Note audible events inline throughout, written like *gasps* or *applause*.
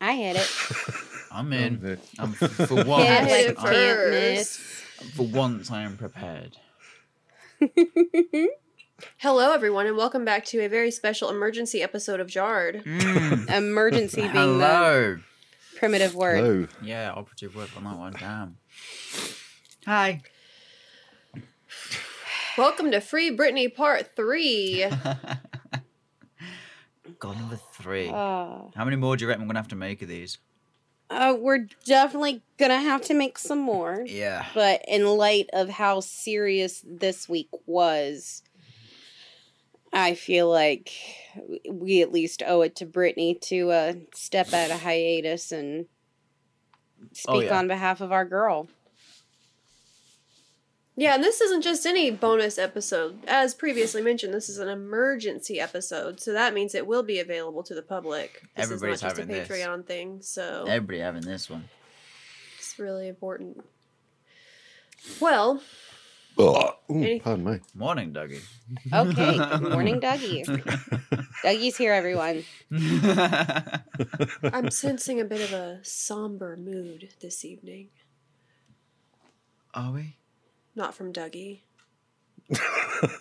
I hit it. I'm in. I'm, for once, *laughs* Hit hit like it can't miss. for once, I am prepared. *laughs* Hello, everyone, and welcome back to a very special emergency episode of Jarred. *laughs* Mm. Emergency being the primitive word. Hello. Yeah, operative word on that one. Damn. Hi. *sighs* Welcome to Free Britney Part 3. *laughs* God, number three. Uh, How many more do you reckon we're gonna have to make of these? uh, we're definitely gonna have to make some more. Yeah. But in light of how serious this week was, I feel like we at least owe it to Britney to uh, step out of hiatus and speak Oh, yeah. on behalf of our girl. Yeah, and this isn't just any bonus episode. As previously mentioned, this is an emergency episode, so that means it will be available to the public. This Everybody's is not just a having this. Patreon thing, so Everybody having this one. it's really important. Well, Oh, ooh, pardon me. Morning, Dougie. Okay, *laughs* good morning, Dougie. *laughs* Dougie's here, everyone. *laughs* I'm sensing a bit of a somber mood this evening. Are we? Not from Dougie.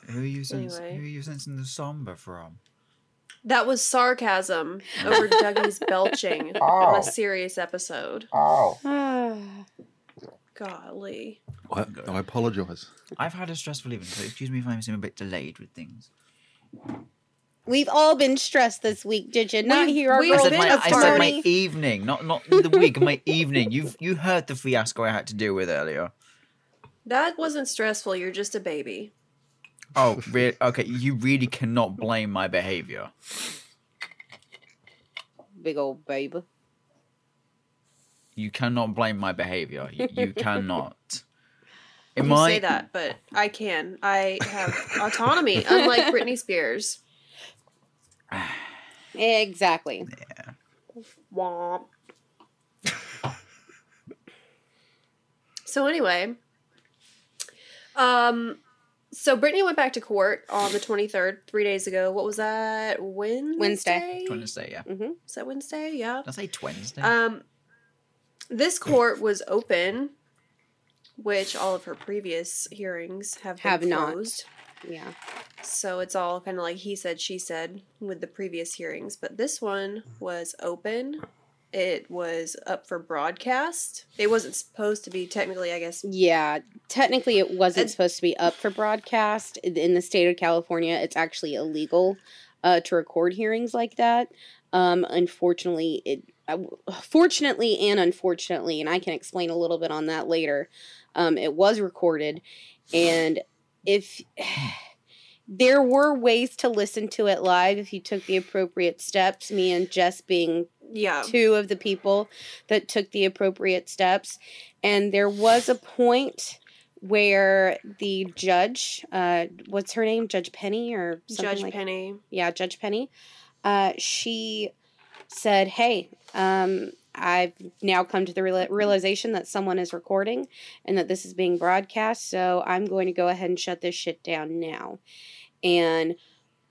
Who are you sens- Anyway. Who are you sensing the somber from? That was sarcasm over Dougie's belching on a serious episode. *sighs* *sighs* *sighs* Ah, Golly. I, I apologise. I've had a stressful evening, so excuse me if I seem a bit delayed with things. We've all been stressed this week, did you? Not We've- hear our we've girl I said, my, a I said my evening, not not the week, my *laughs* evening. You've you heard the fiasco I had to deal with earlier. That wasn't stressful. You're just a baby. Oh, re- okay. You really cannot blame my behavior. Big old baby. You cannot blame my behavior. You, you *laughs* cannot. It You might say that, but I can. I have autonomy, unlike *laughs* Britney Spears. Exactly. Womp. so anyway, um, so Britney went back to court on the twenty third, three days ago. What was that? Wednesday. Wednesday. Wednesday, yeah. hmm Is that Wednesday? Yeah. Did I say Wednesday? Um, this court was open, which all of her previous hearings have been Have not. Yeah. So it's all kind of like he said, she said with the previous hearings. But this one was open. It was up for broadcast. It wasn't supposed to be technically, I guess. Yeah. Technically, it wasn't And- supposed to be up for broadcast. In in the state of California, it's actually illegal uh, to record hearings like that. Um, unfortunately, it. Fortunately and unfortunately, and I can explain a little bit on that later. Um, it was recorded, and if *sighs* there were ways to listen to it live if you took the appropriate steps, me and Jess being Yeah. two of the people that took the appropriate steps. And there was a point where the judge, uh, what's her name? Judge Penny or something Judge like Penny. Yeah, Judge Penny. Uh, she said, Hey, um, I've now come to the reala- realization that someone is recording and that this is being broadcast. So I'm going to go ahead and shut this shit down now. And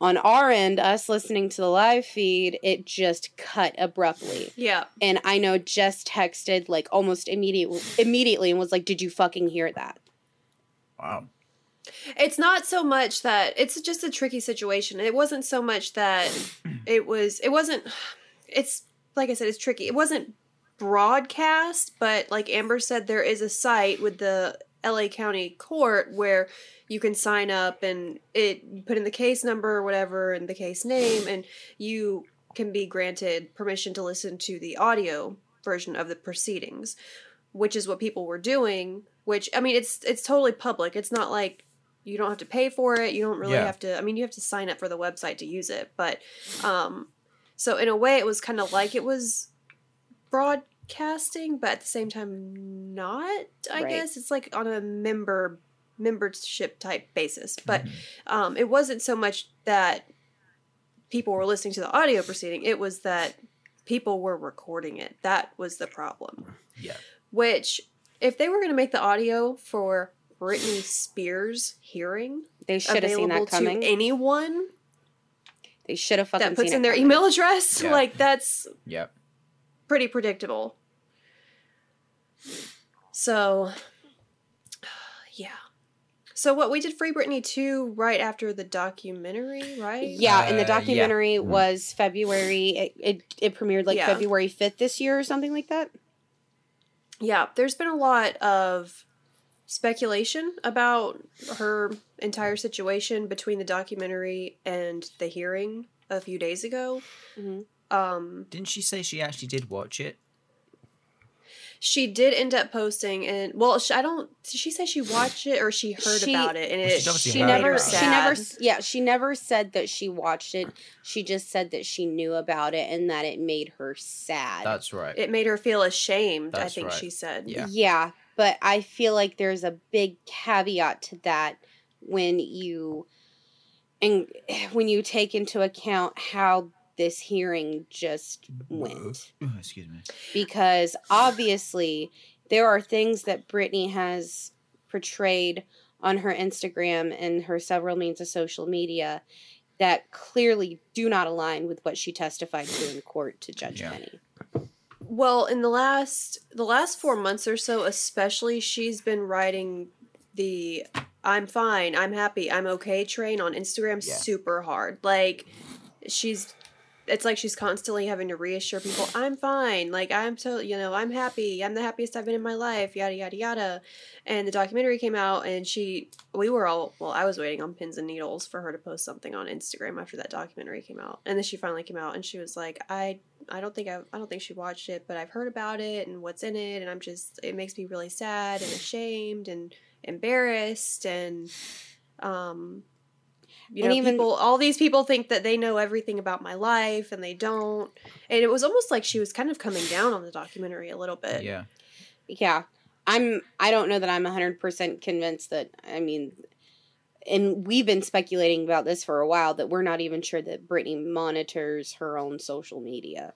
on our end, us listening to the live feed, it just cut abruptly. Yeah. And I know Jess texted like almost immediately immediately and was like, "Did you fucking hear that?" wow. It's not so much that it's just a tricky situation. It wasn't so much that it was, it wasn't, it's like I said, it's tricky. It wasn't broadcast, but like Amber said, there is a site with the LA County Court where you can sign up and it you put in the case number or whatever and the case name, and you can be granted permission to listen to the audio version of the proceedings, which is what people were doing. Which I mean, it's it's totally public. It's not like you don't have to pay for it. You don't really Yeah. have to. I mean, you have to sign up for the website to use it, but um, so in a way, it was kind of like it was broadcasting, but at the same time, not. I Right. guess it's like on a member membership type basis, but Mhm. um, it wasn't so much that people were listening to the audio proceeding. It was that people were recording it. That was the problem. Yeah. Which, if they were going to make the audio for Britney Spears hearing They should have seen that coming. to anyone they should have fucking that puts seen in it their coming. email address, Yeah. like that's Yep. pretty predictable. So, *sighs* yeah. So what we did Free Britney 2 right after the documentary, right? Yeah, and the Uh, yeah. documentary was February. It, it it premiered like Yeah. February fifth this year or something like that. Yeah, there's been a lot of speculation about her entire situation between the documentary and the hearing a few days ago. Mhm. Um, Didn't she say she actually did watch it? she did end up posting, and well, sh I don't. Did she say she watched it or she heard She- about it? And it she's She never it. she never yeah she never said that she watched it. She just said that she knew about it and that it made her sad. That's right. It made her feel ashamed. I think right. she said. Yeah. Yeah, but I feel like there's a big caveat to that when you and *sighs* when you take into account how this hearing just went oh, oh, excuse me. because obviously there are things that Britney has portrayed on her Instagram and her several means of social media that clearly do not align with what she testified to in court to Judge Yeah. Penny. Well, in the last the last four months or so, especially, she's been writing the "I'm fine, I'm happy, I'm okay" train on Instagram Yeah. super hard. Like she's, it's like she's constantly having to reassure people, "I'm fine, like I'm so you know I'm happy, I'm the happiest I've been in my life," yada yada yada. And the documentary came out, and she, we were all well, I was waiting on pins and needles for her to post something on Instagram after that documentary came out, and then she finally came out, and she was like, "I I don't think I I don't think she watched it, but I've heard about it and what's in it, and I'm just it makes me really sad and ashamed and embarrassed and um you And know even- people all these people think that they know everything about my life and they don't and it was almost like she was kind of coming down on the documentary a little bit Yeah. Yeah. I'm I don't know that I'm 100% convinced that I mean and we've been speculating about this for a while that we're not even sure that Britney monitors her own social media.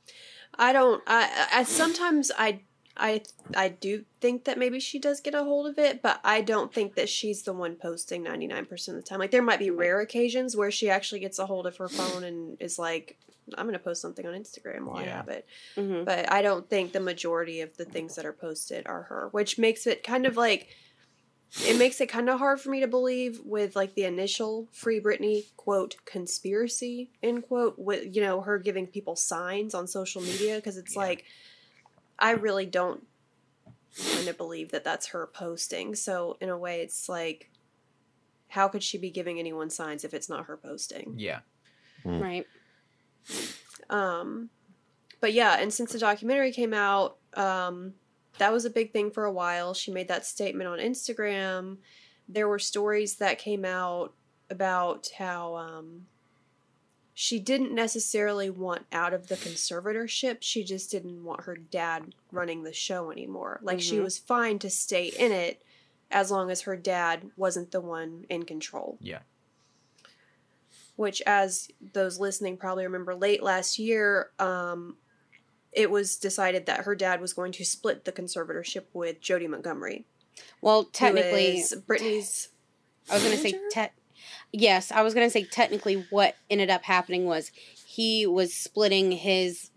I don't. I, I sometimes I I I do think that maybe she does get a hold of it, but I don't think that she's the one posting ninety nine percent of the time. Like there might be rare occasions where she actually gets a hold of her phone and is like, "I'm going to post something on Instagram while I have it." Mhm. But I don't think the majority of the things that are posted are her, which makes it kind of like it makes it kind of hard for me to believe with like the initial free Britney quote conspiracy end quote with you know her giving people signs on social media because it's Yeah. like I really don't kind of believe that that's her posting. So in a way, it's like how could she be giving anyone signs if it's not her posting? Yeah. Mm. Right. Um, but yeah, and since the documentary came out, um, that was a big thing for a while. She made that statement on Instagram. There were stories that came out about how um, she didn't necessarily want out of the conservatorship. She just didn't want her dad running the show anymore. Like she Mhm. was fine to stay in it as long as her dad wasn't the one in control Yeah. which as those listening probably remember late last year um, it was decided that her dad was going to split the conservatorship with Jody Montgomery. Well, technically, Britney's. I was going to say te- Yes, I was going to say technically what ended up happening was he was splitting his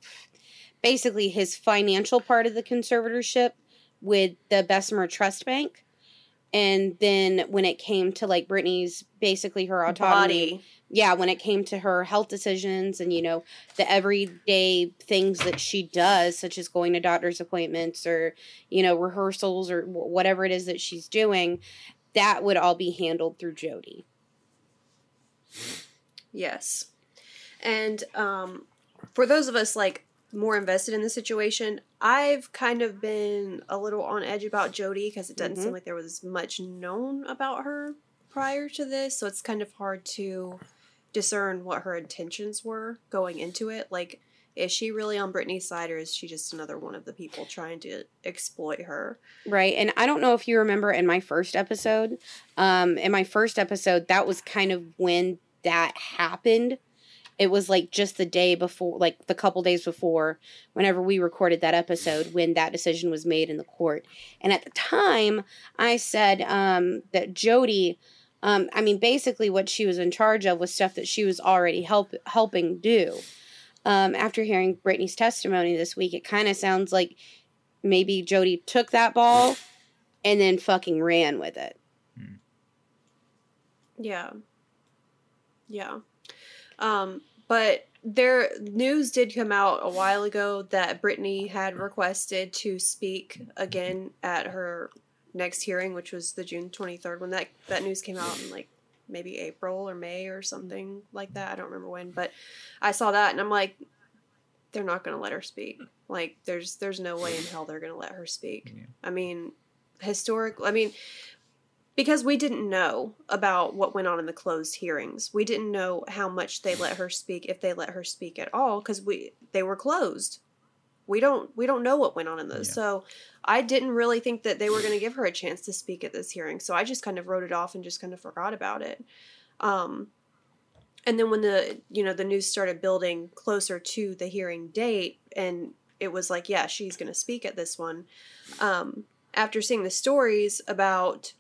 basically his financial part of the conservatorship with the Bessemer Trust Bank. And then when it came to like Britney's basically her autonomy, body. yeah, when it came to her health decisions and, you know, the everyday things that she does, such as going to doctor's appointments or, you know, rehearsals or wh- whatever it is that she's doing, that would all be handled through Jody. Yes. And um, for those of us like more invested in the situation, I've kind of been a little on edge about Jody because it doesn't Mhm. seem like there was much known about her prior to this, so it's kind of hard to discern what her intentions were going into it. Like, is she really on Britney's side, or is she just another one of the people trying to exploit her? Right. And I don't know if you remember in my first episode, um, in my first episode, that was kind of when that happened. It was like just the day before, like the couple days before, whenever we recorded that episode, when that decision was made in the court. And at the time, I said um, that Jody, um, I mean, basically what she was in charge of was stuff that she was already help helping do. Um, after hearing Britney's testimony this week, it kind of sounds like maybe Jody took that ball and then fucking ran with it. Yeah. Yeah. Um, but there news did come out a while ago that Britney had requested to speak again at her next hearing, which was the June twenty third. When that that news came out and like maybe April or May or something like that. I don't remember when, but I saw that and I'm like, they're not going to let her speak. Like, there's there's no way in hell they're going to let her speak. Yeah. I mean, historic. I mean, because we didn't know about what went on in the closed hearings. We didn't know how much they let her speak, if they let her speak at all, because we they were closed. We don't we don't know what went on in those. Yeah. So I didn't really think that they were going to give her a chance to speak at this hearing. So I just kind of wrote it off and just kind of forgot about it. Um, and then when the you know the news started building closer to the hearing date, and it was like, yeah, she's going to speak at this one. Um, after seeing the stories about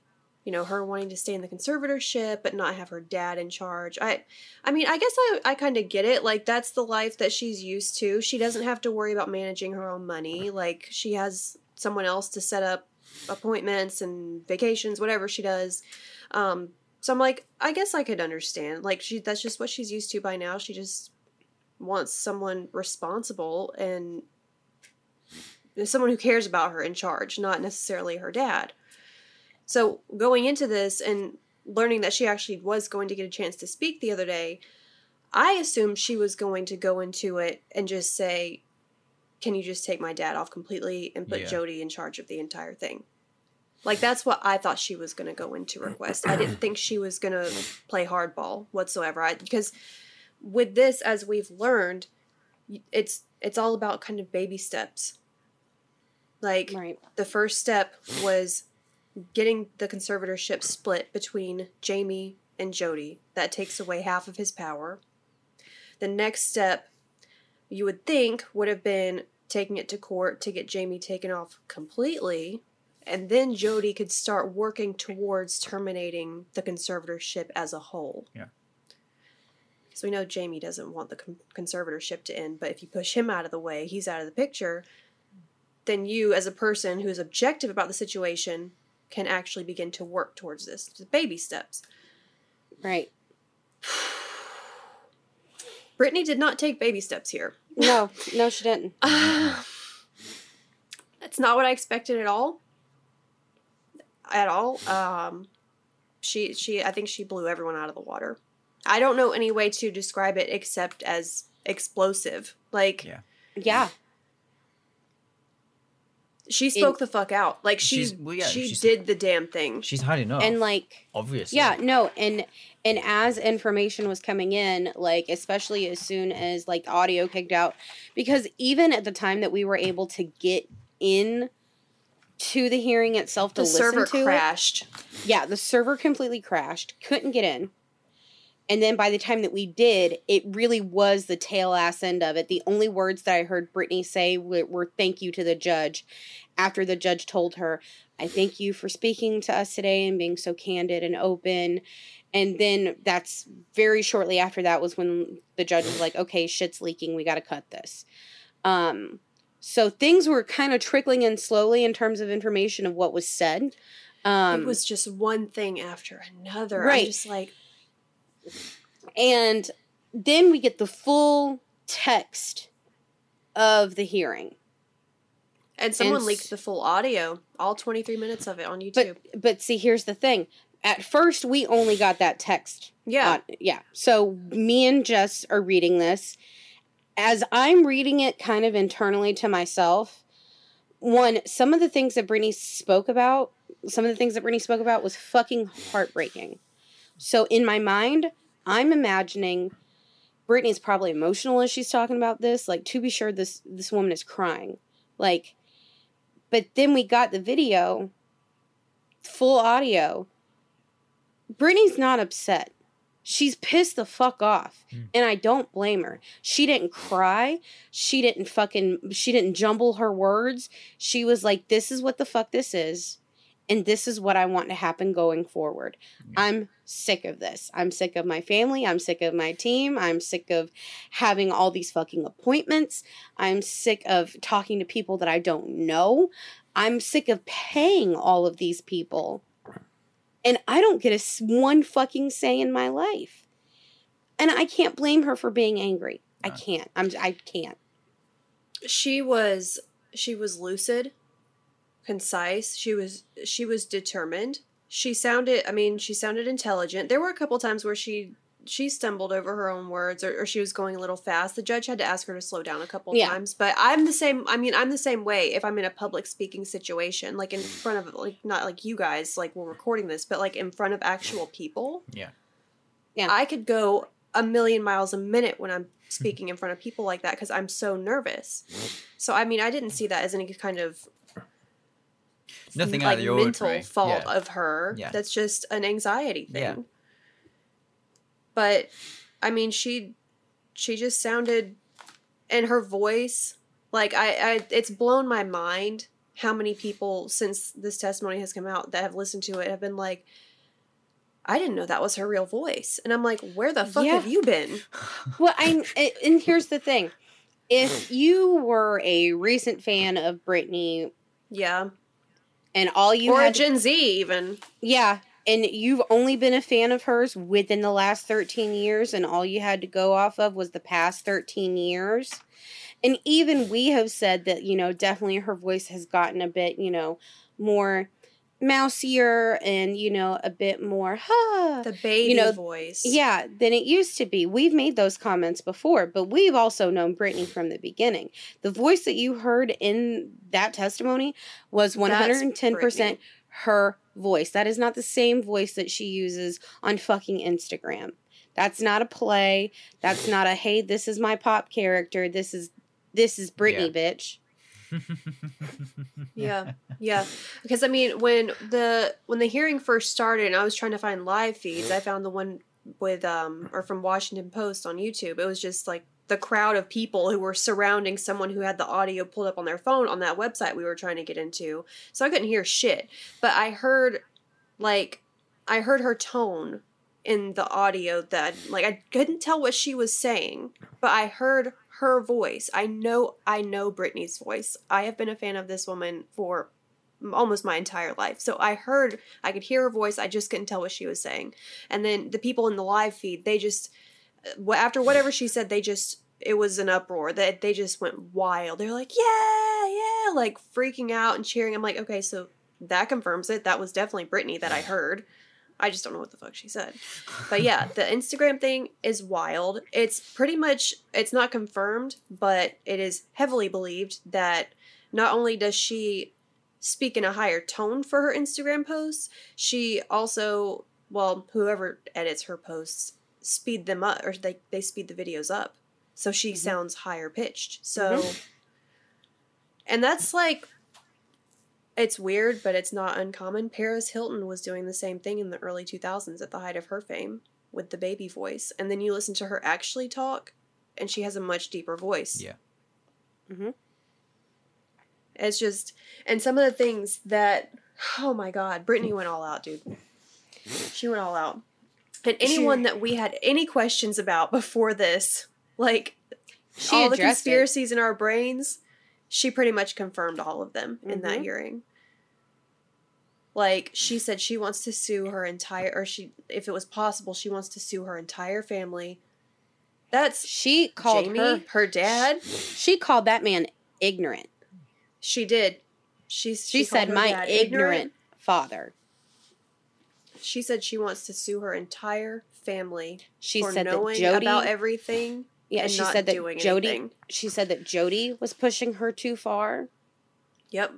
you know her wanting to stay in the conservatorship but not have her dad in charge. I i mean i guess i, I kind of get it like that's the life that she's used to. She doesn't have to worry about managing her own money like she has someone else to set up appointments and vacations whatever she does. Um so i'm like i guess i could understand like she that's just what she's used to by now. She just wants someone responsible and someone who cares about her in charge not necessarily her dad so going into this and learning that she actually was going to get a chance to speak the other day, I assumed she was going to go into it and just say, "Can you just take my dad off completely and put Yeah. Jody in charge of the entire thing?" Like that's what I thought she was going to go into request. I didn't think she was going to play hardball whatsoever. I, because with this, as we've learned, it's it's all about kind of baby steps. Like Right. the first step was getting the conservatorship split between Jamie and Jody. That takes away half of his power. The next step, you would think, would have been taking it to court to get Jamie taken off completely. And then Jody could start working towards terminating the conservatorship as a whole. Yeah. So we know Jamie doesn't want the conservatorship to end, but if you push him out of the way, he's out of the picture then you, as a person who is objective about the situation, can actually begin to work towards this. Just baby steps. Right. *sighs* Britney did not take baby steps here. No, no, she didn't. *sighs* That's not what I expected at all. At all. Um, she, she, I think she blew everyone out of the water. I don't know any way to describe it except as explosive. Like Yeah. Yeah. She spoke the fuck out. Like she, She's- well, yeah, she she's- did the damn thing. She's had enough. And like obviously. Yeah, no, and and as information was coming in, like especially as soon as like the audio kicked out, because even at the time that we were able to get in to the hearing itself to The listen server to it, crashed. yeah, the server completely crashed, couldn't get in. And then by the time that we did, it really was the tail ass end of it. The only words that I heard Britney say were, were thank you to the judge after the judge told her, I thank you for speaking to us today and being so candid and open. And then that's very shortly after that was when the judge was like, okay, shit's leaking. We got to cut this. Um, so things were kind of trickling in slowly in terms of information of what was said. Um, it was just one thing after another. I'm Right. just like, And then we get the full text of the hearing. and someone And leaked the full audio, all 23 minutes of it on YouTube. But but see here's the thing. At first we only got that text. yeah. on- yeah. So me and Jess are reading this. As I'm reading it kind of internally to myself, one, some of the things that Britney spoke about, some of the things that Britney spoke about was fucking heartbreaking. So in my mind, I'm imagining Britney's probably emotional as she's talking about this. Like to be sure this this woman is crying. Like but then we got the video, full audio. Britney's not upset. She's pissed the fuck off. Mm. And I don't blame her. She didn't cry. She didn't fucking she didn't jumble her words. She was like this is what the fuck this is and this is what I want to happen going forward. Yeah. I'm sick of this. I'm sick of my family. I'm sick of my team. I'm sick of having all these fucking appointments. I'm sick of talking to people that I don't know. I'm sick of paying all of these people. And I don't get a one fucking say in my life. And I can't blame her for being angry. I can't. I'm I can't. she was she was lucid concise. She was she was determined. She sounded i mean she sounded intelligent. There were a couple times where she she stumbled over her own words or, or she was going a little fast. The judge had to ask her to slow down a couple Yeah. times but i'm the same i mean i'm the same way if i'm in a public speaking situation like in front of like not like you guys like we're recording this but like in front of actual people. Yeah. Yeah. i could go a million miles a minute when i'm speaking in front of people like that because i'm so nervous. So I mean, I didn't see that as any kind of Nothing like out of the mental ordinary. fault Yeah. of her. Yeah. That's just an anxiety thing. Yeah. But I mean, she she just sounded and her voice like I, I it's blown my mind how many people since this testimony has come out that have listened to it have been like I didn't know that was her real voice. And I'm like, where the fuck Yeah. have you been? *laughs* Well, I and here's the thing: if you were a recent fan of Britney Yeah. And all you or a had, Gen Z even. yeah, and you've only been a fan of hers within the last thirteen years, and all you had to go off of was the past thirteen years, and even we have said that you know definitely her voice has gotten a bit you know more mousier and you know a bit more huh The baby know, voice. Yeah, than it used to be. We've made those comments before, but we've also known Britney from the beginning. The voice that you heard in that testimony was 110% her voice. That is not the same voice that she uses on fucking Instagram. That's not a play. That's not a hey, this is my pop character. This is this is Britney, bitch. *laughs* yeah yeah. Because i mean when the when the hearing first started and i was trying to find live feeds i found the one with um or from washington post on youtube. It was just like the crowd of people who were surrounding someone who had the audio pulled up on their phone on that website we were trying to get into. So i couldn't hear shit. But i heard like i heard her tone in the audio that like i couldn't tell what she was saying but i heard her voice. I know i know britney's voice. I have been a fan of this woman for almost my entire life. So i heard i could hear her voice. I just couldn't tell what she was saying. And then the people in the live feed they just uh, after whatever she said they just it was an uproar. That they just went wild. They're like yeah yeah like freaking out and cheering. I'm like okay so that confirms it. That was definitely britney that i heard I just don't know what the fuck she said. But yeah, the Instagram thing is wild. It's pretty much it's not confirmed, but it is heavily believed that not only does she speak in a higher tone for her Instagram posts, she also, well, whoever edits her posts speed them up or they they speed the videos up. So she Mhm. sounds higher pitched. So and that's like it's weird, but it's not uncommon. Paris Hilton was doing the same thing in the early 2000s at the height of her fame with the baby voice. And then you listen to her actually talk, and she has a much deeper voice. Yeah. Mm-hmm. It's just, and some of the things that, oh my God, Britney went all out, dude. She went all out. And anyone that we had any questions about before this, like She all the addressed it. conspiracies in our brains, she pretty much confirmed all of them in that Mhm. hearing. Like she said she wants to sue her entire or she if it was possible, she wants to sue her entire family. That's She called Jamie, her her dad. she called that man ignorant. She did. She She, she, said my dad ignorant father. She said she wants to sue her entire family She for said that knowing Jody about everything Yeah, she said that Jody anything. she said that Jody was pushing her too far. Yep.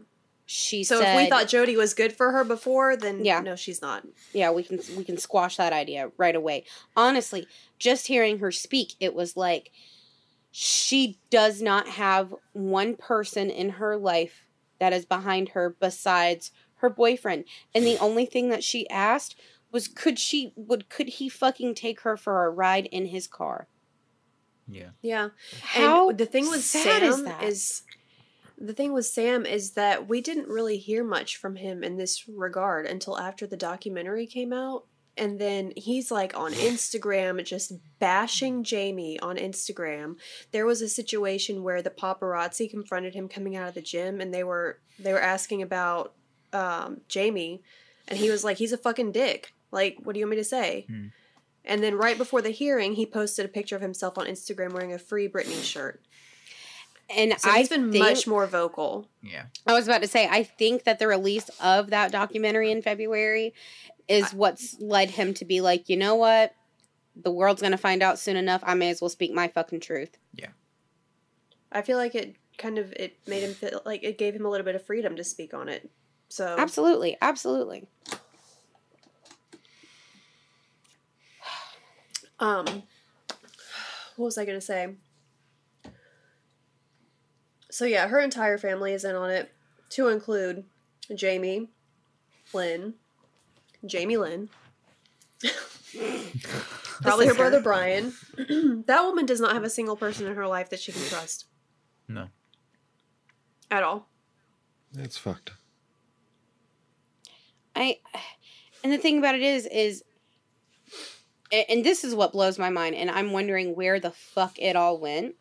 She So said if we thought Jody was good for her before, then Yeah. no, she's not. yeah, we can we can squash that idea right away. Honestly, just hearing her speak, it was like she does not have one person in her life that is behind her besides her boyfriend. And the only thing that she asked was could she would could he fucking take her for a ride in his car? Yeah. Yeah. How and the thing with Sam is is, that? the thing with Sam is that we didn't really hear much from him in this regard until after the documentary came out. And then he's like on Instagram just bashing Jamie on Instagram. There was a situation where the paparazzi confronted him coming out of the gym and they were they were asking about um, Jamie and he was like he's a fucking dick. Like what do you want me to say? Hmm. And then right before the hearing, he posted a picture of himself on Instagram wearing a free Britney shirt. And So I he's been think, much more vocal. Yeah. I was about to say, I think that the release of that documentary in February is what's led him to be like, you know what? The world's gonna find out soon enough. I may as well speak my fucking truth. Yeah. I feel like it kind of it made him feel like it gave him a little bit of freedom to speak on it. So Absolutely, absolutely. Um what was I gonna say? So yeah, her entire family is in on it, to include Jamie, Lynn, Jamie Lynn, *laughs* probably her sister. brother Brian. *clears throat* that woman does not have a single person in her life that she can trust No. at all. That's fucked. I and the thing about it is is a- and this is what blows my mind and I'm wondering where the fuck it all went.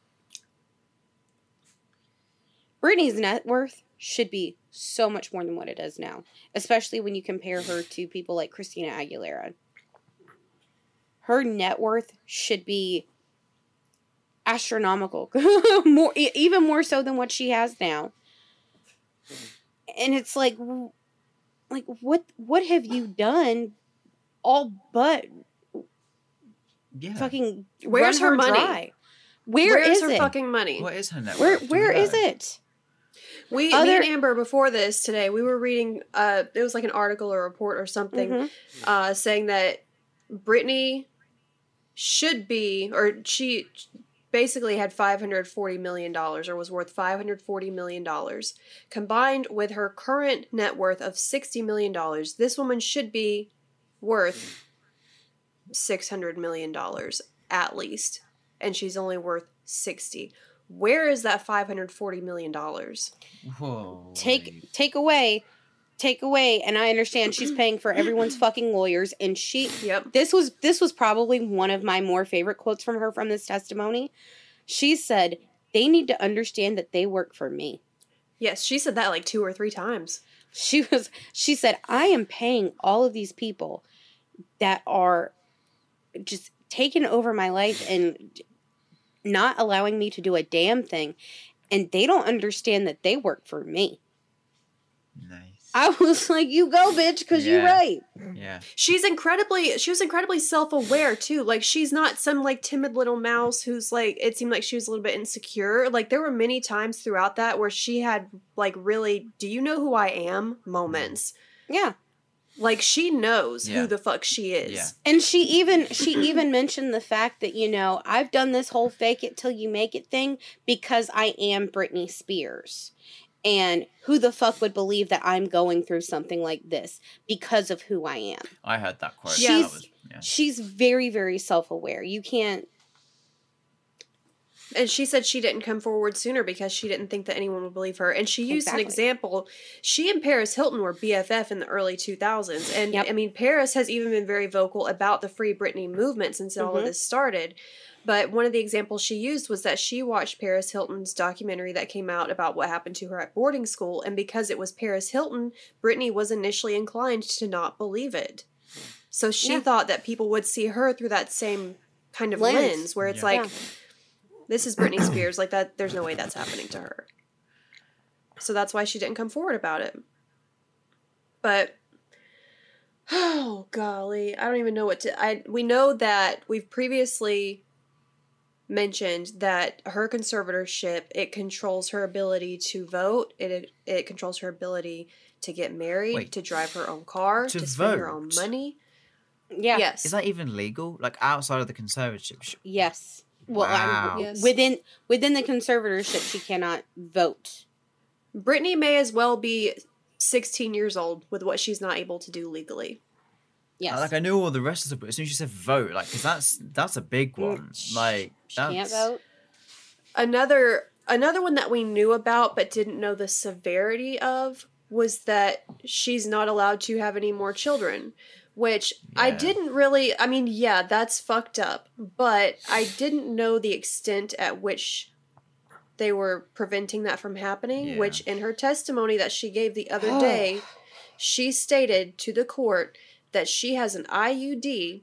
Britney's net worth should be so much more than what it is now, especially when you compare her to people like Christina Aguilera. Her net worth should be astronomical, *laughs* more even more so than what she has now. And it's like like what what have you done all but Yeah. fucking Where's run her money? dry? Where Where is is her it? fucking money? What is her net? where where is know? it? We, me Other- and Amber before this today, we were reading. Uh, it was like an article or report or something, Mhm. uh, saying that Britney should be, or she basically had five hundred forty million dollars, or was worth five hundred forty million dollars, combined with her current net worth of sixty million dollars. This woman should be worth six hundred million dollars at least, and she's only worth sixty. Where is that five hundred forty million dollars? Whoa. Take take away take away and I understand she's *clears throat* paying for everyone's fucking lawyers and she Yep. this was this was probably one of my more favorite quotes from her from this testimony. She said, "They need to understand that they work for me." Yes, she said that like two or three times. She was she said, "I am paying all of these people that are just taking over my life and not allowing me to do a damn thing and they don't understand that they work for me." Nice. I was like, "You go, bitch, cuz you're right." Yeah. She's incredibly she was incredibly self-aware too. Like she's not some like timid little mouse who's like it seemed like she was a little bit insecure. Like there were many times throughout that where she had like really do you know who I am moments. Yeah. Like she knows Yeah. who the fuck she is. Yeah. And she even she even mentioned the fact that you know I've done this whole fake it till you make it thing because I am Britney Spears, and who the fuck would believe that I'm going through something like this because of who I am? I heard that quote. Yeah. That was, yeah. She's very very self aware. You can't. And she said she didn't come forward sooner because she didn't think that anyone would believe her. And she used Exactly. an example. She and Paris Hilton were BFF in the early 2000s. And Yep. I mean, Paris has even been very vocal about the Free Britney movement since all of Mhm. this started. But one of the examples she used was that she watched Paris Hilton's documentary that came out about what happened to her at boarding school. And because it was Paris Hilton, Britney was initially inclined to not believe it. So she Yeah. thought that people would see her through that same kind of Lens. lens, where it's Yeah. like, Yeah. This is Britney Spears. Like that, there's no way that's happening to her. So that's why she didn't come forward about it. But oh golly, I don't even know what to. I we know that we've previously mentioned that her conservatorship it controls her ability to vote. It it controls her ability to get married, Wait. to drive her own car, To to, spend her own money. Yeah. Yes. Is that even legal? Like outside of the conservatorship? Yes. Well, Wow. Yes. within within the conservatorship, she cannot vote. Britney may as well be 16 years old with what she's not able to do legally. Yes. Like I knew all the rest of the, but as soon as you said vote, like, because that's that's a big one. Mm, Like she can't that's vote. Another another one that we knew about but didn't know the severity of was that she's not allowed to have any more children. Which I didn't really I mean, yeah, that's fucked up, but I didn't know the extent at which they were preventing that from happening, Yeah. which in her testimony that she gave the other *gasps* day, she stated to the court that she has an IUD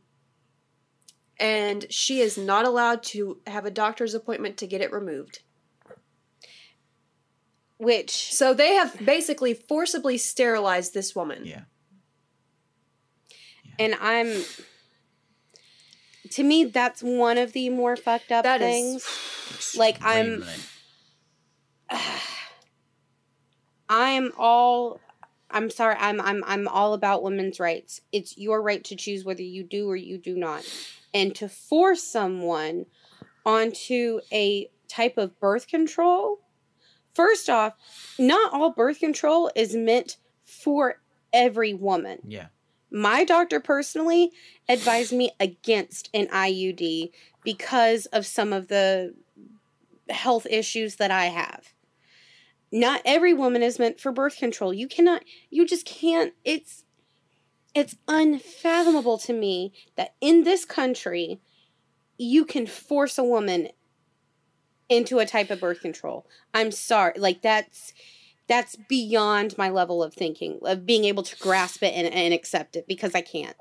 and she is not allowed to have a doctor's appointment to get it removed. Which So they have basically forcibly sterilized this woman. yeah. And I'm to me that's one of the more fucked up That things. *sighs* Like, I'm-. *sighs* I'm all I'm sorry, I'm I'm I'm all about women's rights. It's your right to choose whether you do or you do not. And to force someone onto a type of birth control, first off, not all birth control is meant for every woman. Yeah. My doctor personally advised me against an IUD because of some of the health issues that I have. Not every woman is meant for birth control. You cannot you just can't it's it's unfathomable to me that in this country you can force a woman into a type of birth control. I'm sorry. Like that's that's beyond my level of thinking, of being able to grasp it and, and accept it because I can't.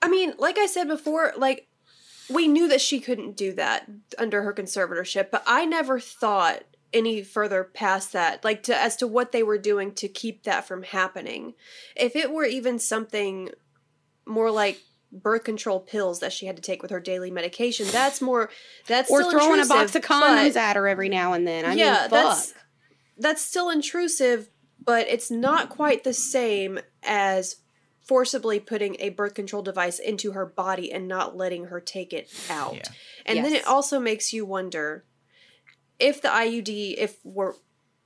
I mean, like I said before, like we knew that she couldn't do that under her conservatorship, but I never thought any further past that, like to as to what they were doing to keep that from happening. If it were even something more like birth control pills that she had to take with her daily medication, that's more that's or still throwing a box of condoms at her every now and then. I yeah, mean, fuck. that's that's still intrusive, but it's not quite the same as forcibly putting a birth control device into her body and not letting her take it out. Yeah. And then it also makes you wonder if the IUD, if for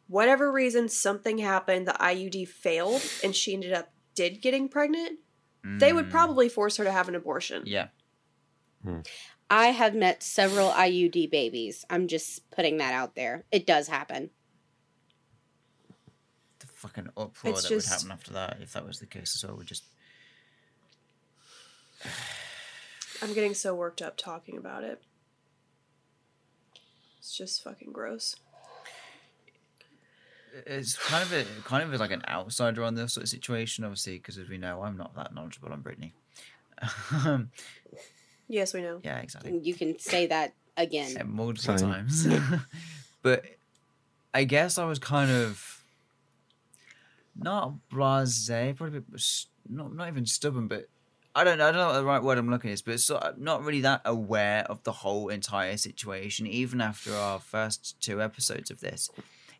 whatever reason something happened, the IUD failed and she ended up did getting pregnant, they would Mm, probably force her to have an abortion. Yeah. I have met several IUD babies. I'm just putting that out there. It does happen. The fucking uproar It's that just- would happen after that, if that was the case as well, would just. I'm getting so worked up talking about it. It's just fucking gross. It's kind of a kind of like an outsider on this sort of situation, obviously, because as we know, I'm not that knowledgeable on Britney. Um, Yes, we know. yeah, exactly. You can say that again. Yeah, multiple Same. times. *laughs* but I guess I was kind of not blasé, probably not not even stubborn, but I don't know. I don't know what the right word I'm looking at is, but sort of not really that aware of the whole entire situation, even after our first two episodes of this.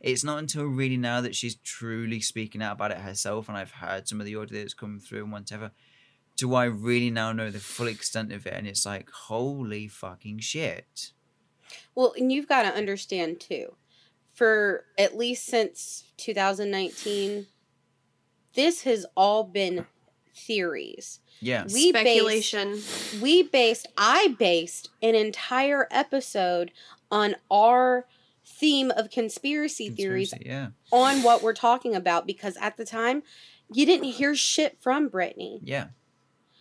It's not until really now that she's truly speaking out about it herself, and I've heard some of the audio that's come through and whatever. Do I really now know the full extent of it? And it's like, holy fucking shit. Well, and you've got to understand too, for at least since 2019, this has all been theories. Yeah. We based, Speculation. we based, I based an entire episode on our theme of conspiracy, theories Yeah. on what we're talking about because at the time, you didn't hear shit from Britney. Yeah.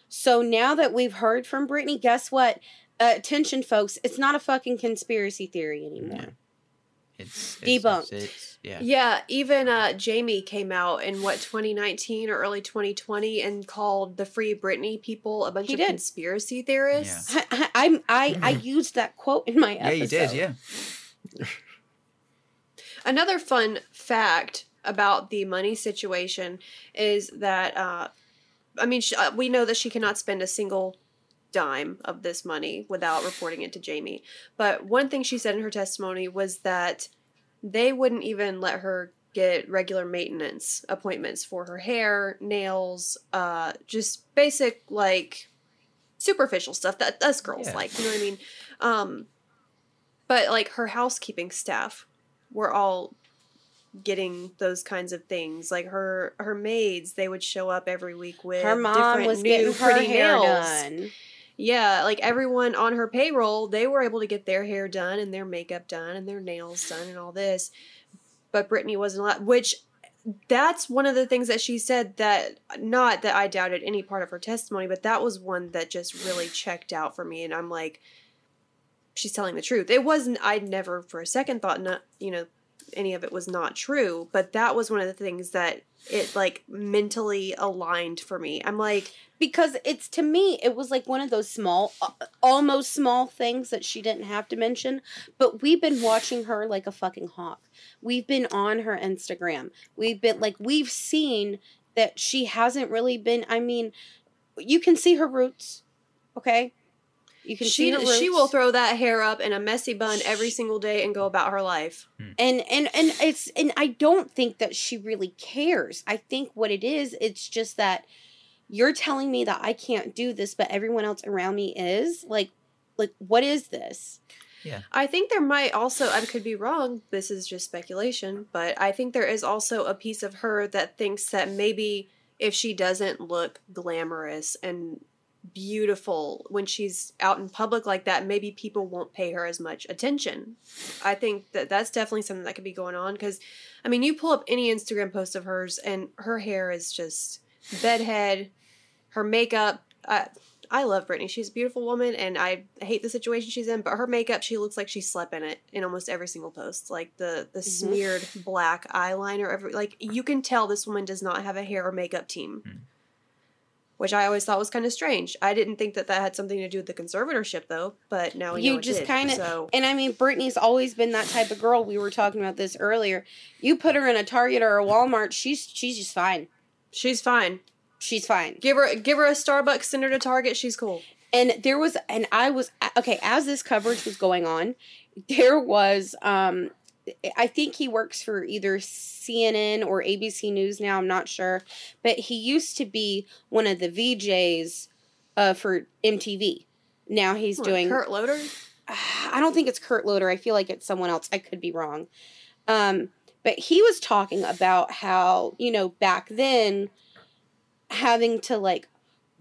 So now that we've heard from Britney, guess what? Uh, attention, folks, it's not a fucking conspiracy theory anymore. It's, it's Debunked. It's, it's, yeah. Yeah, even uh, Jamie came out in what 2019 or early 2020 and called the Free Britney people a bunch He of did. conspiracy theorists. I, *laughs* I, I'm- I, I used that quote in my episode. Yeah, you did. Yeah. Another fun fact about the money situation is that uh, I mean, sh uh, we know that she cannot spend a single dime of this money without reporting it to Jamie. But one thing she said in her testimony was that they wouldn't even let her get regular maintenance appointments for her hair, nails, uh, just basic like superficial stuff that us girls Yeah. like. You know what I mean? Um, but like her housekeeping staff were all getting those kinds of things. Like her her maids, they would show up every week with her mom was new getting her pretty hair nails. done. Yeah, like everyone on her payroll, they were able to get their hair done and their makeup done and their nails done and all this. But Britney wasn't allowed, which that's one of the things that she said that not that I doubted any part of her testimony, but that was one that just really checked out for me. And I'm like, she's telling the truth. It wasn't, I'd never for a second thought, not, you know, any of it was not true, but that was one of the things that it like mentally aligned for me. I'm like, because it's to me it was like one of those small uh, almost small things that she didn't have to mention but we've been watching her like a fucking hawk. We've been on her instagram. We've been like we've seen that she hasn't really been i mean you can see her roots okay you can see she her roots. she will throw that hair up in a messy bun every single day and go about her life. Hmm. and and and it's and i don't think that she really cares i think what it is it's just that you're telling me that i can't do this but everyone else around me is like like what is this Yeah. I think there might also I could be wrong. This is just speculation, but I think there is also a piece of her that thinks that maybe if she doesn't look glamorous and beautiful when she's out in public like that, maybe people won't pay her as much attention. I think that that's definitely something that could be going on because, I mean, you pull up any Instagram post of hers and her hair is just bedhead, her makeup. I, I love Britney. She's a beautiful woman, and I hate the situation she's in. But her makeup, she looks like she slept in it in almost every single post. Like the the smeared black eyeliner, every like you can tell this woman does not have a hair or makeup team Hmm. Which I always thought was kind of strange. I didn't think that that had something to do with the conservatorship, though. But now we you just kind of so and i mean britney's always been that type of girl we were talking about this earlier you put her in a target or a walmart she's she's just fine she's fine. she's fine Give her give her a Starbucks, send her to Target. She's cool. and there was and i was okay as this coverage was going on there was um i think he works for either cnn or abc news now i'm not sure but he used to be one of the vjs uh, for mtv now he's doing Kurt Loder. *sighs* I don't think it's Kurt Loder. I feel like it's someone else. I could be wrong. Um, but he was talking about how, you know, back then having to like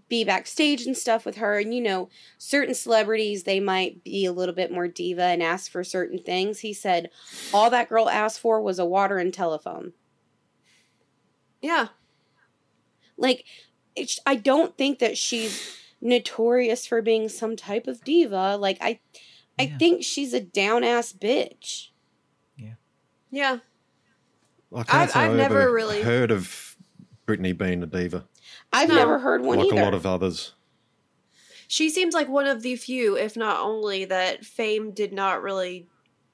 be backstage and stuff with her and you know, certain celebrities they might be a little bit more diva and ask for certain things. He said all that girl asked for was a water and telephone. Yeah, Like it's, I don't think that she's notorious for being some type of diva. Like I I Yeah. think she's a down ass bitch. yeah. I can't I've- say I've I've never really- heard of Britney being a diva, I've No. never heard one like either. a lot of others. She seems like one of the few, if not only, that fame did not really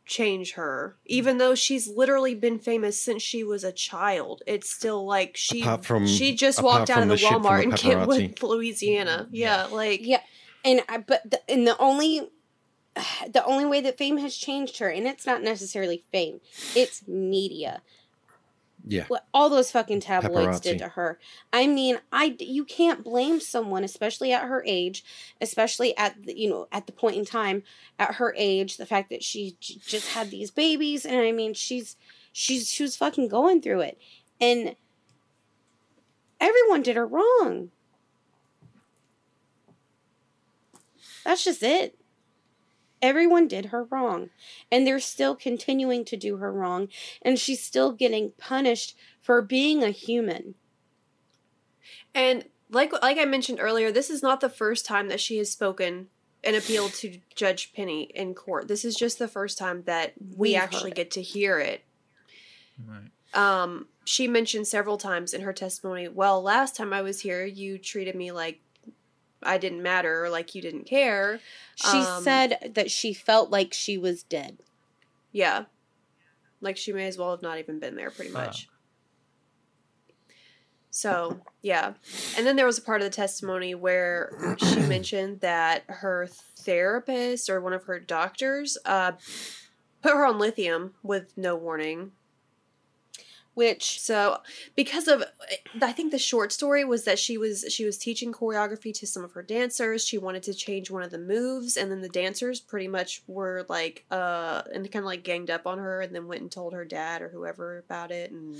change her. Even though she's literally been famous since she was a child, it's still like she from- she just walked out of the the Walmart the in paparazzi. Kentwood, Louisiana. Mm-hmm. Yeah, like yeah, and I, but the, and the only *sighs* the only way that fame has changed her, and it's not necessarily fame, it's media. Yeah, What all those fucking tabloids did to her. I mean, I you can't blame someone, especially at her age, especially at the, you know at the point in time at her age, the fact that she j- just had these babies, and I mean, she's she's she was fucking going through it, and everyone did her wrong. That's just it. Everyone did her wrong. And they're still continuing to do her wrong. And she's still getting punished for being a human. And like like I mentioned earlier, this is not the first time that she has spoken and appealed to Judge Penny in court. This is just the first time that we We've actually get to hear it. Right. Um, she mentioned several times in her testimony, well, last time I was here, you treated me like I didn't matter or like you didn't care. She Um, said that she felt like she was dead. Yeah. Like she may as well have not even been there, pretty Fuck. much. So, yeah. And then there was a part of the testimony where she *coughs* mentioned that her therapist or one of her doctors uh, put her on lithium with no warning. Which So, because of I think the short story was that she was she was teaching choreography to some of her dancers. She wanted to change one of the moves and then the dancers pretty much were like uh and kind of like ganged up on her and then went and told her dad or whoever about it and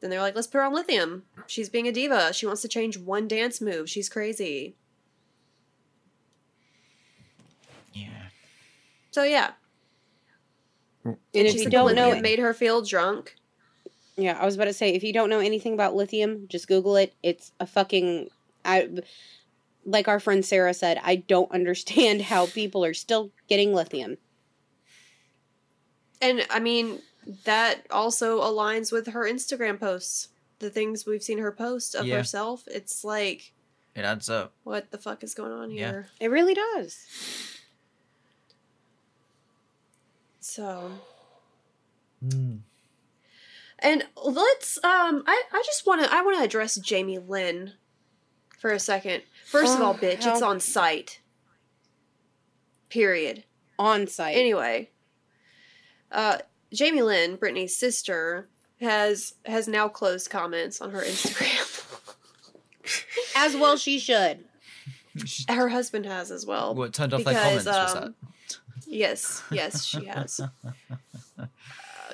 then they're like, "Let's put her on lithium. She's being a diva. She wants to change one dance move. She's crazy." Yeah. So, yeah. and She if you don't know made her feel drunk. Yeah, I was about to say if you don't know anything about lithium, just Google it. It's a fucking I like our friend Sarah said, I don't *laughs* understand how people are still getting lithium. And I mean, that also aligns with her Instagram posts. The things we've seen her post of Yeah. herself. It's like, It adds up. what the fuck is going on Yeah. here? It really does. So, Hmm. And let's um I I just want to I want to address Jamie Lynn for a second. First of all, bitch, it's on site. Period. On site. Anyway, uh, Jamie Lynn, Britney's sister, has has now closed comments on her Instagram. *laughs* As well she should. her husband has as well. What turned off their because, comments? was um, Yes, yes, she has.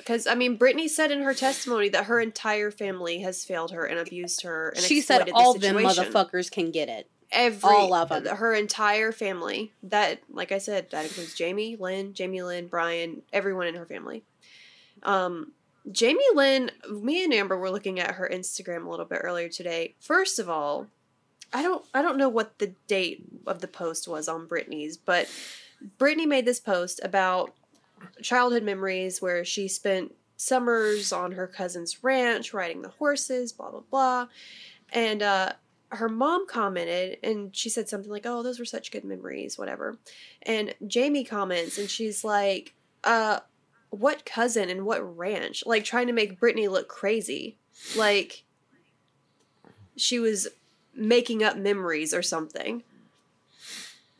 Because I mean, Britney said in her testimony that her entire family has failed her and abused her. And She said exploited the all them motherfuckers can get it. Every all of 'em. Her entire family. That, like I said, that includes Jamie, Lynn, Jamie Lynn, Brian, everyone in her family. Um, Jamie Lynn, me and Amber were looking at her Instagram a little bit earlier today. First of all, I don't I don't know what the date of the post was on Britney's, but Britney made this post about childhood memories where she spent summers on her cousin's ranch riding the horses, blah blah blah. And uh her mom commented and she said something like, "Oh, those were such good memories, whatever." And Jamie comments and she's like, "Uh what cousin and what ranch?" Like trying to make Britney look crazy. Like she was making up memories or something.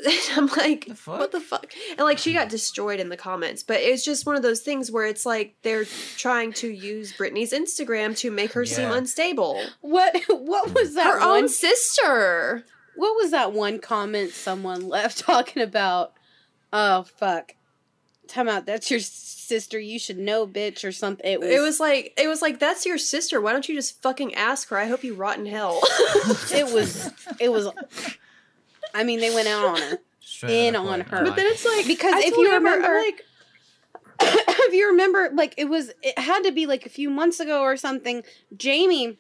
And *laughs* I'm like, The what the fuck? And like she got destroyed in the comments, but it's just one of those things where it's like they're trying to use Britney's Instagram to make her seem unstable. What *laughs* what was that Her one own sister. what was that one comment someone left *laughs* talking about oh fuck. Time out, that's your sister, you should know, bitch, or something. It was, It was like it was like that's your sister. Why don't you just fucking ask her? I hope you rot in hell. it was it was I mean they went out on her. Straight in on the on point, her. But then it's like Because I if you Amber, I'm remember- like *coughs* if you remember, like it was, it had to be like a few months ago or something. Jamie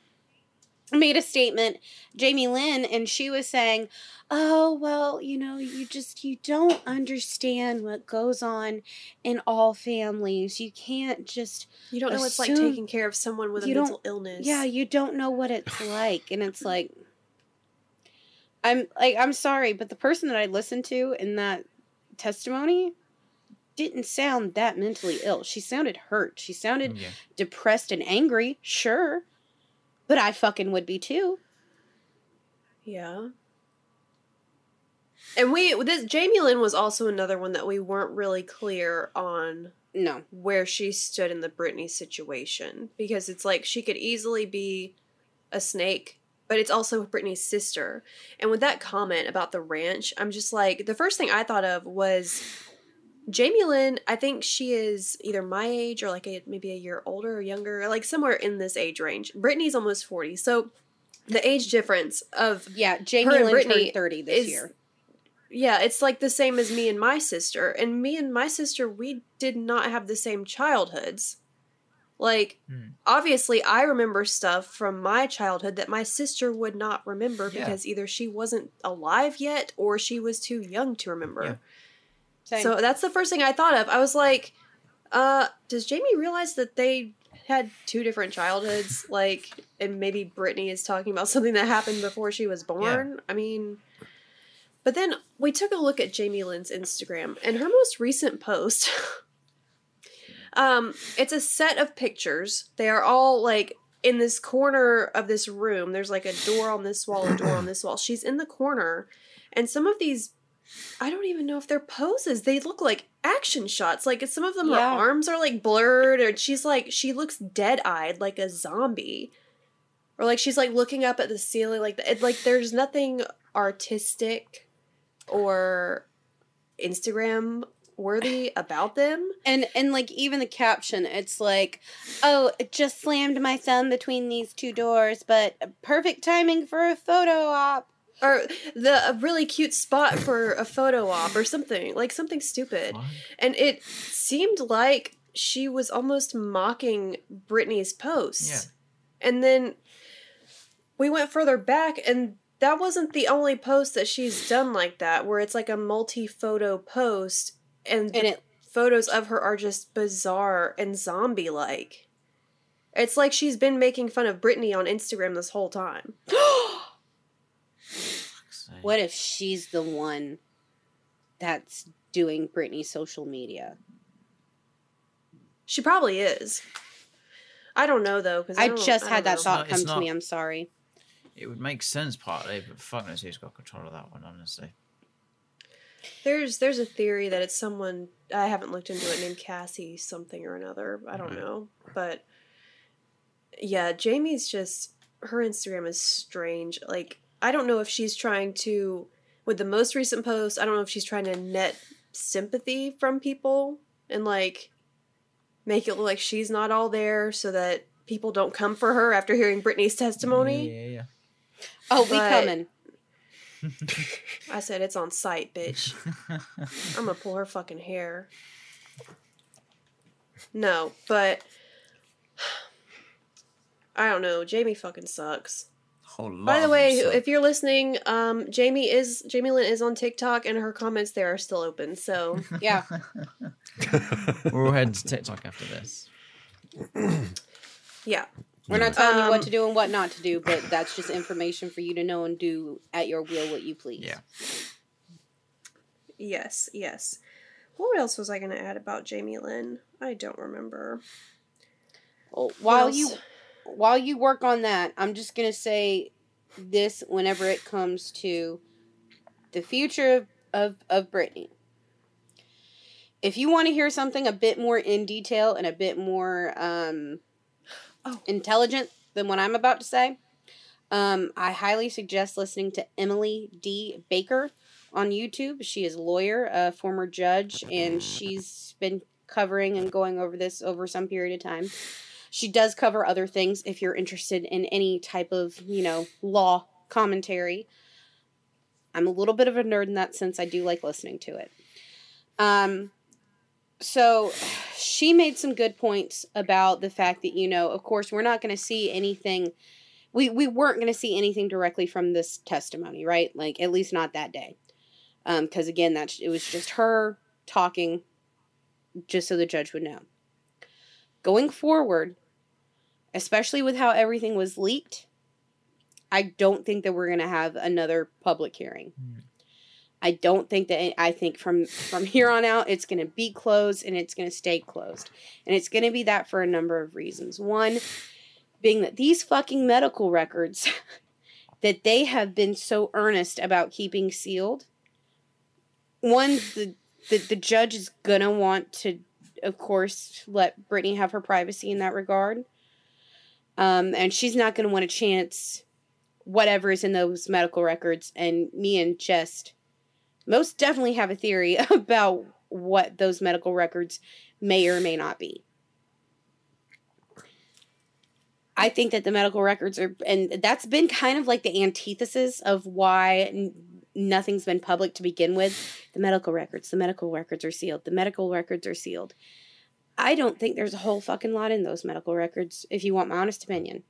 made a statement, Jamie Lynn, and she was saying, "Oh well, you know, you just you don't understand what goes on in all families. You can't just, you don't know what's like taking care of someone with a mental illness. yeah, you don't know what it's like." And it's like, I'm like, I'm sorry, but the person that I listened to in that testimony didn't sound that mentally ill. She sounded hurt. She sounded Yeah. depressed and angry, sure. But I fucking would be too. Yeah. And we this Jamie Lynn was also another one that we weren't really clear on No. where she stood in the Britney situation because it's like she could easily be a snake, but it's also Britney's sister. And with that comment about the ranch, I'm just like the first thing I thought of was Jamie Lynn. I think she is either my age or like a, maybe a year older or younger, like somewhere in this age range. Britney's almost forty, so the age difference of Yeah, Jamie Lynn Britney turned 30 this is- year. yeah, it's like the same as me and my sister. And me and my sister, we did not have the same childhoods. Like, Hmm. obviously, I remember stuff from my childhood that my sister would not remember Yeah. because either she wasn't alive yet or she was too young to remember. Yeah. Same. So that's the first thing I thought of. I was like, uh, does Jamie realize that they had two different childhoods? *laughs* Like, and maybe Britney is talking about something that happened before she was born? I mean, but then we took a look at Jamie Lynn's Instagram, and her most recent post. *laughs* um, it's a set of pictures. They are all like in this corner of this room. There's like a door on this wall, a door on this wall. She's in the corner, and some of these I don't even know if they're poses. They look like action shots. Like some of them, Yeah. her arms are like blurred, or she's like she looks dead eyed, like a zombie, or like she's like looking up at the ceiling, like it, like there's nothing artistic or Instagram worthy about them. And and like even the caption, it's like, "Oh, it just slammed my thumb between these two doors, but perfect timing for a photo op." Or the a really cute spot for a photo op or something like something stupid. What? And it seemed like she was almost mocking Britney's post. Yeah. And then we went further back, and that wasn't the only post that she's done like that, where it's like a multi photo post, and, And it photos of her are just bizarre and zombie like. It's like she's been making fun of Britney on Instagram this whole time. *gasps* What if she's the one that's doing Britney's social media? She probably is. I don't know though because I, just had that know. thought It's not- come it's to me. I'm sorry. It would make sense partly, but fuck knows who's got control of that one, honestly. There's there's a theory that it's someone I haven't looked into it named Cassie something or another. I don't know, but yeah, Jamie's just her Instagram is strange. Like I don't know if she's trying to with the most recent post. I don't know if she's trying to net sympathy from people and like make it look like she's not all there so that people don't come for her after hearing Britney's testimony. Yeah, yeah, Oh, we But- coming. *laughs* I said it's on site, bitch. *laughs* I'm gonna pull her fucking hair. No, but *sighs* I don't know. Jamie fucking sucks. By the way, them suck. if you're listening, um, Jamie is Jamie Lynn is on TikTok, and her comments there are still open. So Yeah. *laughs* We're all heading to TikTok after this. yeah, We're not telling you what Um, to do and what not to do, but that's just information for you to know and do at your will what you please. Yeah. yes, yes. What else was I gonna add about Jamie Lynn? I don't remember. Well, while you while you work on that, I'm just gonna say this whenever it comes to the future of of, of Britney. If you want to hear something a bit more in detail and a bit more um, Oh. intelligent than what I'm about to say, um, I highly suggest listening to Emily D. Baker on YouTube. She is a lawyer, a former judge, and she's been covering and going over this over some period of time. She does cover other things if you're interested in any type of, you know, law commentary. I'm a little bit of a nerd in that sense. I do like listening to it. Um, so she made some good points about the fact that, you know, of course, we're not going to see anything. We, we weren't going to see anything directly from this testimony, right? Like, at least not that day. Because, again, that's, it was just her talking just so the judge would know. Going forward, especially with how everything was leaked, I don't think that we're going to have another public hearing. Hmm. I don't think that I think from from here on out it's going to be closed and it's going to stay closed. And it's going to be that for a number of reasons. One being that these fucking medical records *laughs* that they have been so earnest about keeping sealed. One the the, the judge is going to want to of course let Britney have her privacy in that regard. Um, and she's not going to want a chance whatever is in those medical records and me and just most definitely have a theory *laughs* about what those medical records may or may not be. I think that the medical records are, and that's been kind of like the antithesis of why n- nothing's been public to begin with. The medical records, the medical records are sealed. The medical records are sealed. I don't think there's a whole fucking lot in those medical records, if you want my honest opinion.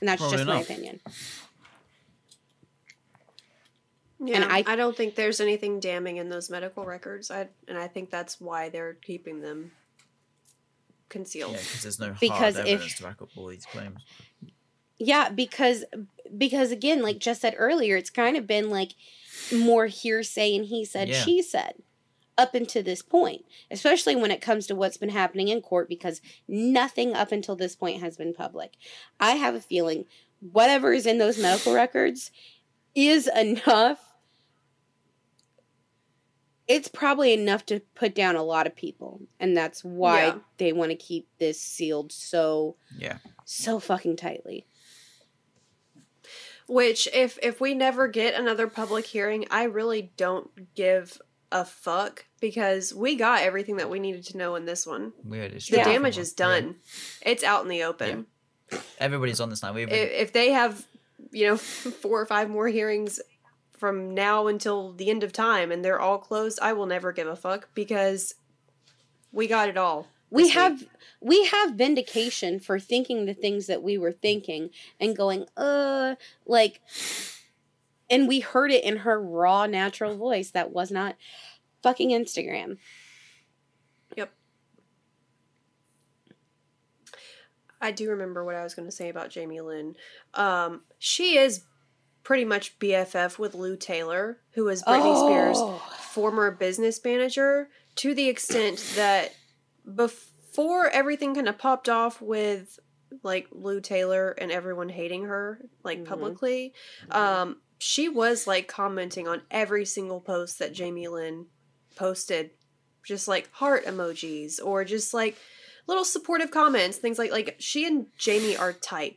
And that's Probably just my opinion. Yeah, And I- I, don't think there's anything damning in those medical records. I and I think that's why they're keeping them concealed. Yeah, because there's no hard Because if- to back up all these claims. Yeah, because because again, like just said earlier, it's kind of been like more hearsay and he said, Yeah. she said up until this point, especially when it comes to what's been happening in court because nothing up until this point has been public. I have a feeling whatever is in those medical records is *laughs* enough it's probably enough to put down a lot of people, and that's why Yeah. they want to keep this sealed so Yeah. so fucking tightly. Which, if if we never get another public hearing, I really don't give a fuck because we got everything that we needed to know in this one. We heard The straight damage is done. It's out in the open. Yeah. Everybody's on this now. We've If, if they have, you know, *laughs* four or five more hearings from now until the end of time and they're all closed, I will never give a fuck because we got it all. We this week. have we have vindication for thinking the things that we were thinking and going, uh, like, and we heard it in her raw, natural voice. That was not fucking Instagram. Yep. I do remember what I was going to say about Jamie Lynn. Um, she is pretty much BFF with Lou Taylor, who is Britney Spears' Oh. former business manager, to the extent that before everything kind of popped off with like Lou Taylor and everyone hating her like Mhm. publicly, um, she was like commenting on every single post that Jamie Lynn posted, just like heart emojis or just like little supportive comments, things like like she and Jamie are tight.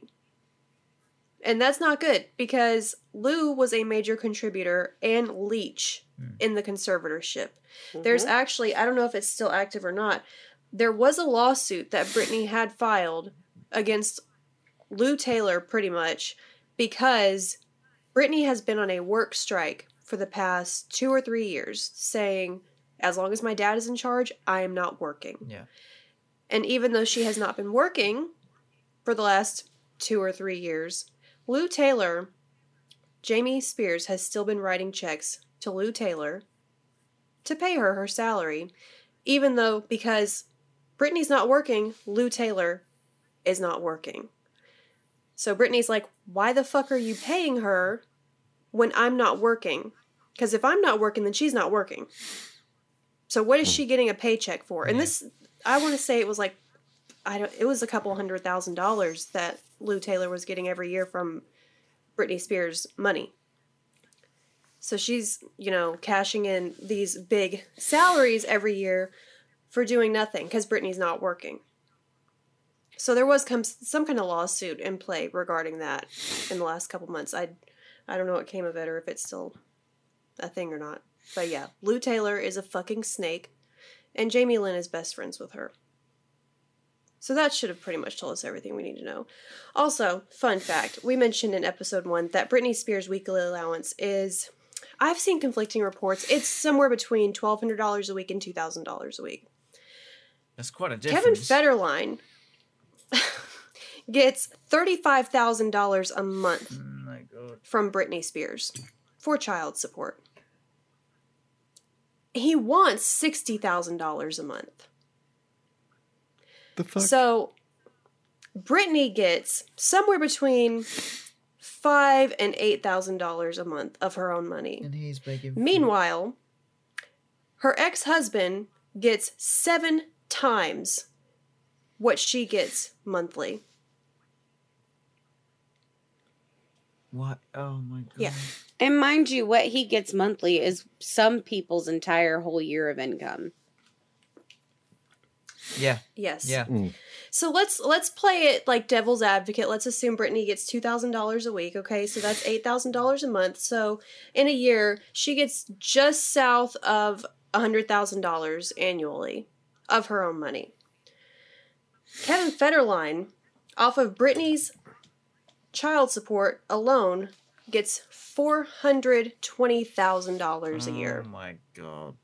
And that's not good because Lou was a major contributor and leech Hmm. in the conservatorship. There's Mhm. actually, I don't know if it's still active or not, there was a lawsuit that Britney had filed against Lou Taylor pretty much because Britney has been on a work strike for the past two or three years saying, as long as my dad is in charge, I am not working. Yeah. And even though she has not been working for the last two or three years, Lou Taylor, Jamie Spears has still been writing checks to Lou Taylor to pay her her salary, even though because Britney's not working, Lou Taylor is not working. So Britney's like, why the fuck are you paying her when I'm not working? Because if I'm not working, then she's not working. So what is hmm. she getting a paycheck for? And this, I want to say it was like, I don't. It was a couple hundred thousand dollars that Lou Taylor was getting every year from Britney Spears' money. So she's, you know, cashing in these big salaries every year for doing nothing because Britney's not working. So there was com- some kind of lawsuit in play regarding that in the last couple months. I, I don't know what came of it or if it's still a thing or not. But yeah, Lou Taylor is a fucking snake, and Jamie Lynn is best friends with her. So that should have pretty much told us everything we need to know. Also, fun fact we mentioned in episode one that Britney Spears' weekly allowance is, I've seen conflicting reports, it's somewhere between $1,200 a week and $2,000 a week. That's quite a difference. Kevin. Federline gets $35,000 a month Oh from Britney Spears for child support. He wants $60,000 a month. The fuck? So Britney gets somewhere between five and eight thousand dollars a month of her own money. And he's begging. for- Meanwhile, her ex-husband gets seven times what she gets monthly. What? Oh my god. Yeah. And mind you, what he gets monthly is some people's entire whole year of income. Yeah. Yes. Yeah. Mm. So let's let's play it like devil's advocate. Let's assume Britney gets two thousand dollars a week. Okay, so that's eight thousand dollars a month. So in a year, she gets just south of hundred thousand dollars annually of her own money. Kevin Federline, off of Britney's child support alone, gets four hundred twenty thousand dollars a year. Oh my god.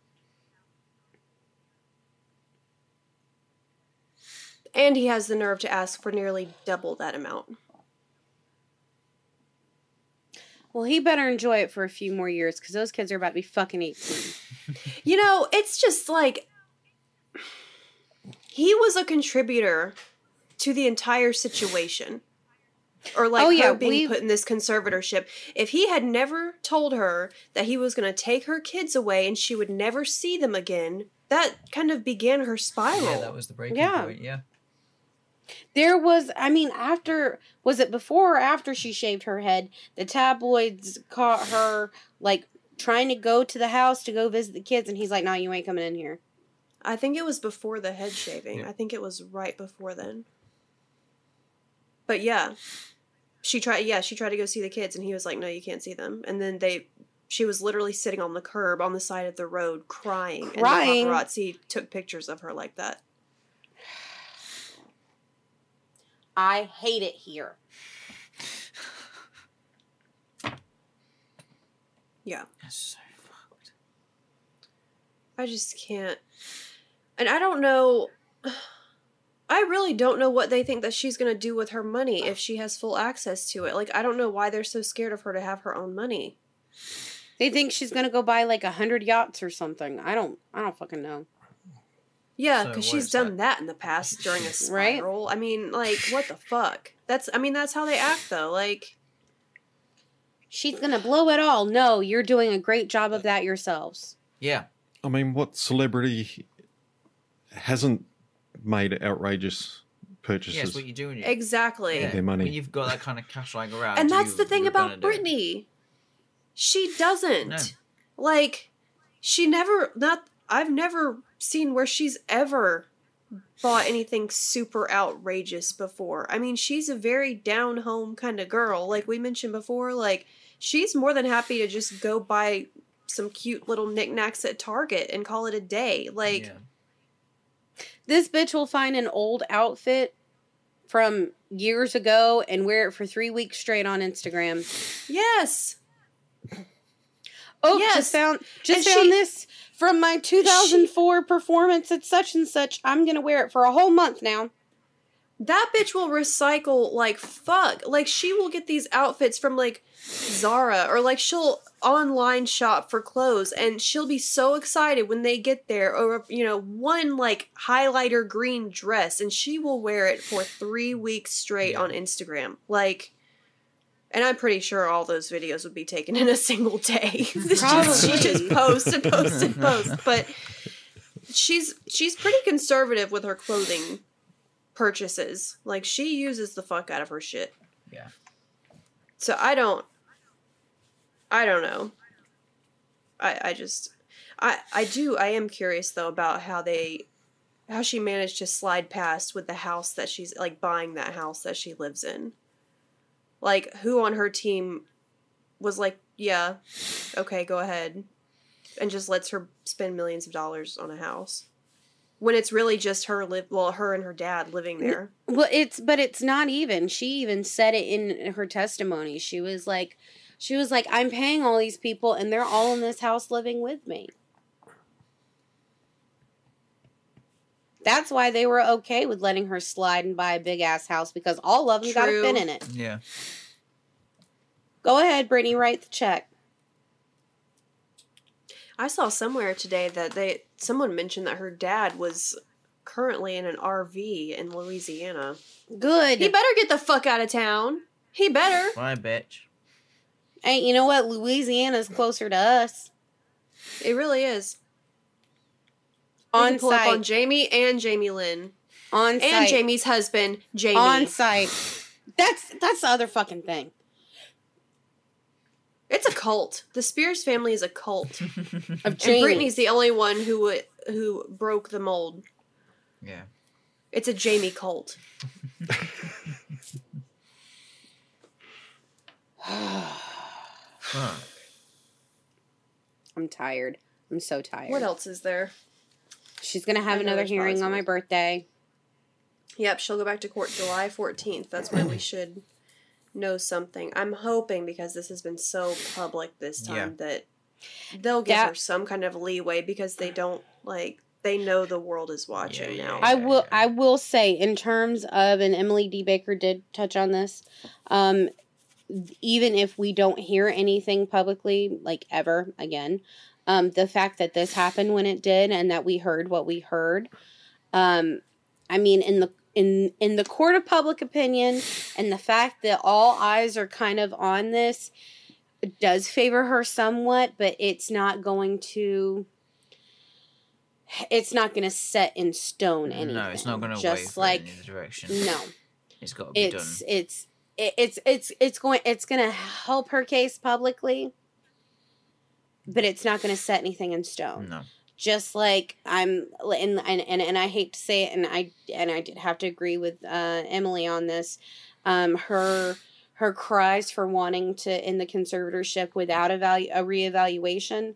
And he has the nerve to ask for nearly double that amount. Well, he better enjoy it for a few more years because those kids are about to be fucking 18. *laughs* You know, it's just like he was a contributor to the entire situation. Or like Oh, yeah, her being we- put in this conservatorship. If he had never told her that he was going to take her kids away and she would never see them again, that kind of began her spiral. Yeah, that was the breaking Yeah. point. Yeah. There was, I mean, after, was it before or after she shaved her head? The tabloids caught her, like, trying to go to the house to go visit the kids, and he's like, "No, you ain't coming in here." I think it was before the head shaving. Yeah. I think it was right before then. But yeah, she tried. Yeah, she tried to go see the kids, and he was like, "No, you can't see them." And then they, she was literally sitting on the curb on the side of the road crying, Crying? and the paparazzi took pictures of her like that. I hate it here. Yeah, That's so fucked. I just can't. And I don't know. I really don't know what they think that she's going to do with her money if she has full access to it. Like, I don't know why they're so scared of her to have her own money. They think she's gonna go buy like a hundred yachts or something. I don't. I don't fucking know. Yeah, because what she's done that? that? in the past during a *laughs* Right? spiral. I mean, like, what the fuck? That's, I mean, that's how they act, though. Like, She's gonna blow it all. No, you're doing a great job of that yourselves. Yeah. I mean, what celebrity hasn't made outrageous purchases? Yeah, what you do when you exactly. yeah, Their money. When you've got that kind of cash lying around. and that's you- the thing about gonna do. Britney. She doesn't. No. Like, she never, not, I've never seen where she's ever bought anything super outrageous before. I mean, she's a very down home kind of girl. Like we mentioned before, like, she's more than happy to just go buy some cute little knickknacks at Target and call it a day. Like, Yeah. This bitch will find an old outfit from years ago and wear it for three weeks straight on Instagram. yes. Oh, Yes. just found just And found she- this from my 2004 performance at such and such. I'm gonna wear it for a whole month now. That bitch will recycle like fuck. Like she will get these outfits from like Zara or like she'll online shop for clothes and she'll be so excited when they get there or you know one like highlighter green dress and she will wear it for 3 weeks straight Yeah. on Instagram. Like and I'm pretty sure all those videos would be taken in a single day. *laughs* Just- she just posts and posts and *laughs* posts. But she's she's pretty conservative with her clothing purchases. Like she uses the fuck out of her shit. Yeah. So I don't I don't know. I I just I I do I am curious though about how they how she managed to slide past with the house that she's like buying that house that she lives in. Like who on her team was like, "Yeah, okay, go ahead." And just lets her spend millions of dollars on a house. When it's really just her live well, her and her dad living there. Well, it's but it's not even. She even said it in her testimony. She was like, she was like, I'm paying all these people, and they're all in this house living with me. That's why they were okay with letting her slide and buy a big ass house because all of them got a True. fit in it. Yeah. Go ahead, Britney, write the check. I saw somewhere today that they someone mentioned that her dad was currently in an RV in Louisiana. Good. He better get the fuck out of town. He better. *laughs* Bye, bitch. hey, you know what? Louisiana's closer to us. It really is. We On can pull up on. Jamie and Jamie Lynn On and site. Jamie's husband Jamie. On site. That's that's the other fucking thing. It's a cult. The Spears family is a cult, *laughs* Of and Jamie. Britney's the only one who uh, who broke the mold. Yeah. It's a Jamie cult. *laughs* *sighs* Fuck. I'm tired. I'm so tired. What else is there? She's gonna have I another hearing on my birthday. Yep, she'll go back to court July 14th. That's when we should know something. I'm hoping because this has been so public this time that they'll give That- her some kind of leeway because they don't like they know the world is watching Yeah, now. yeah, I will. yeah. I will say, in terms of, and Emily D. Baker did touch on this. Um, even if we don't hear anything publicly, like ever again, um, the fact that this happened when it did, and that we heard what we heard, um, I mean, in the in in the court of public opinion, and the fact that all eyes are kind of on this, does favor her somewhat, but it's not going to. It's not going to set in stone anything. No, it's not going to just like in either direction. no It's got to be it's done. it's it- it's it's it's going it's going to help her case publicly but it's not going to set anything in stone. No. Just like I'm, and, and and and I hate to say it, and I and I did have to agree with uh, Emily on this. Um, her her cries for wanting to end the conservatorship without a value a reevaluation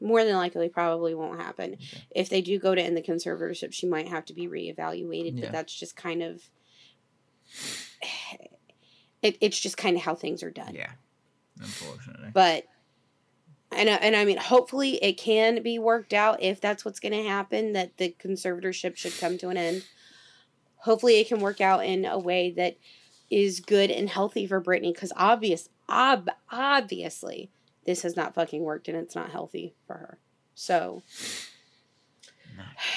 more than likely probably won't happen. Okay. If they do go to end the conservatorship, she might have to be reevaluated, Yeah. but that's just kind of it, it's just kind of how things are done. Yeah. Unfortunately. But and I- and I mean, hopefully it can be worked out if that's what's going to happen. That the conservatorship should come to an end. Hopefully, it can work out in a way that is good and healthy for Britney. Because obvious, ob, obviously, this has not fucking worked, and it's not healthy for her. So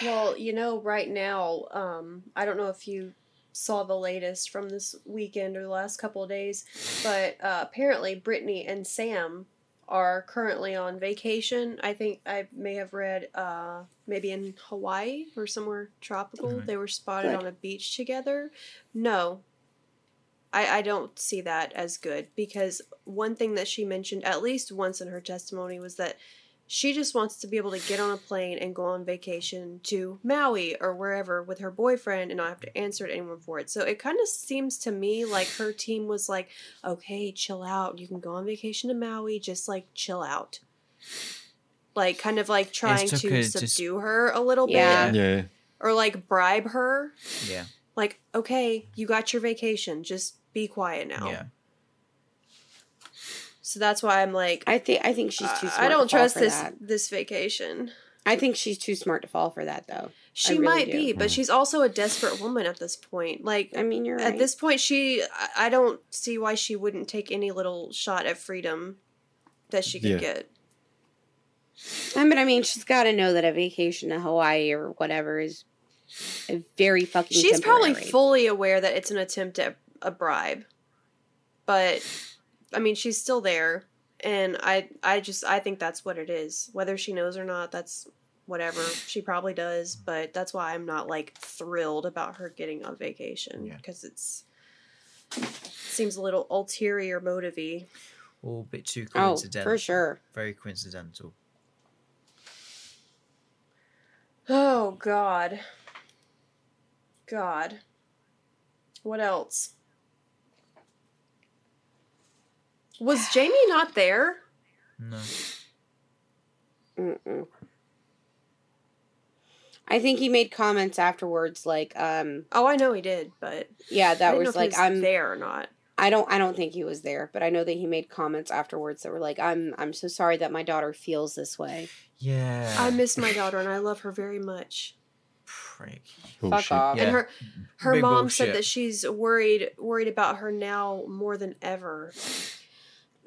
Well, you know, right now, um, I don't know if you saw the latest from this weekend or the last couple of days, but uh, apparently Britney and Sam are currently on vacation. I think I may have read uh, maybe in Hawaii or somewhere tropical. They were spotted Good. on a beach together. No. I, I don't see that as good because one thing that she mentioned at least once in her testimony was that she just wants to be able to get on a plane and go on vacation to Maui or wherever with her boyfriend and not have to answer to anyone for it. So it kind of seems to me like her team was like, okay, chill out. You can go on vacation to Maui, just like chill out. Like, kind of like trying took to her to s- subdue her a little Yeah. bit Yeah. or like bribe her. Yeah. Like, okay, you got your vacation, just be quiet now. Yeah. So that's why I'm like, I think I think she's too. I- Smart I don't to fall trust for this That. this vacation. I think she's too smart to fall for that, though. She really might do. be, but Mm. she's also a desperate woman at this point. Like I mean, you're right. at this point, she I- I don't see why she wouldn't take any little shot at freedom that she could Yeah. get. I mean, I mean, she's got to know that a vacation to Hawaii or whatever is a very fucking. She's probably fully aware that it's an attempt at a bribe, but I mean, she's still there, and I I just I think that's what it is. Whether she knows or not, that's whatever. She probably does, but that's why I'm not like thrilled about her getting on vacation Yeah. because it's seems a little ulterior motivey. All a bit too oh, coincidental. Oh, coincidental. for sure. Very coincidental. Oh God. God. What else? Was Jamie not there? No. Mm-mm. I think he made comments afterwards, like, um, Oh, I know he did, but yeah, I that didn't know was if he like, I'm there or not. I don't I don't think he was there, but I know that he made comments afterwards that were like, I'm I'm so sorry that my daughter feels this way. Yeah. I miss my daughter and I love her very much. Prick. Bullshit. off. Yeah. And her her Big mom bullshit. said that she's worried worried about her now more than ever.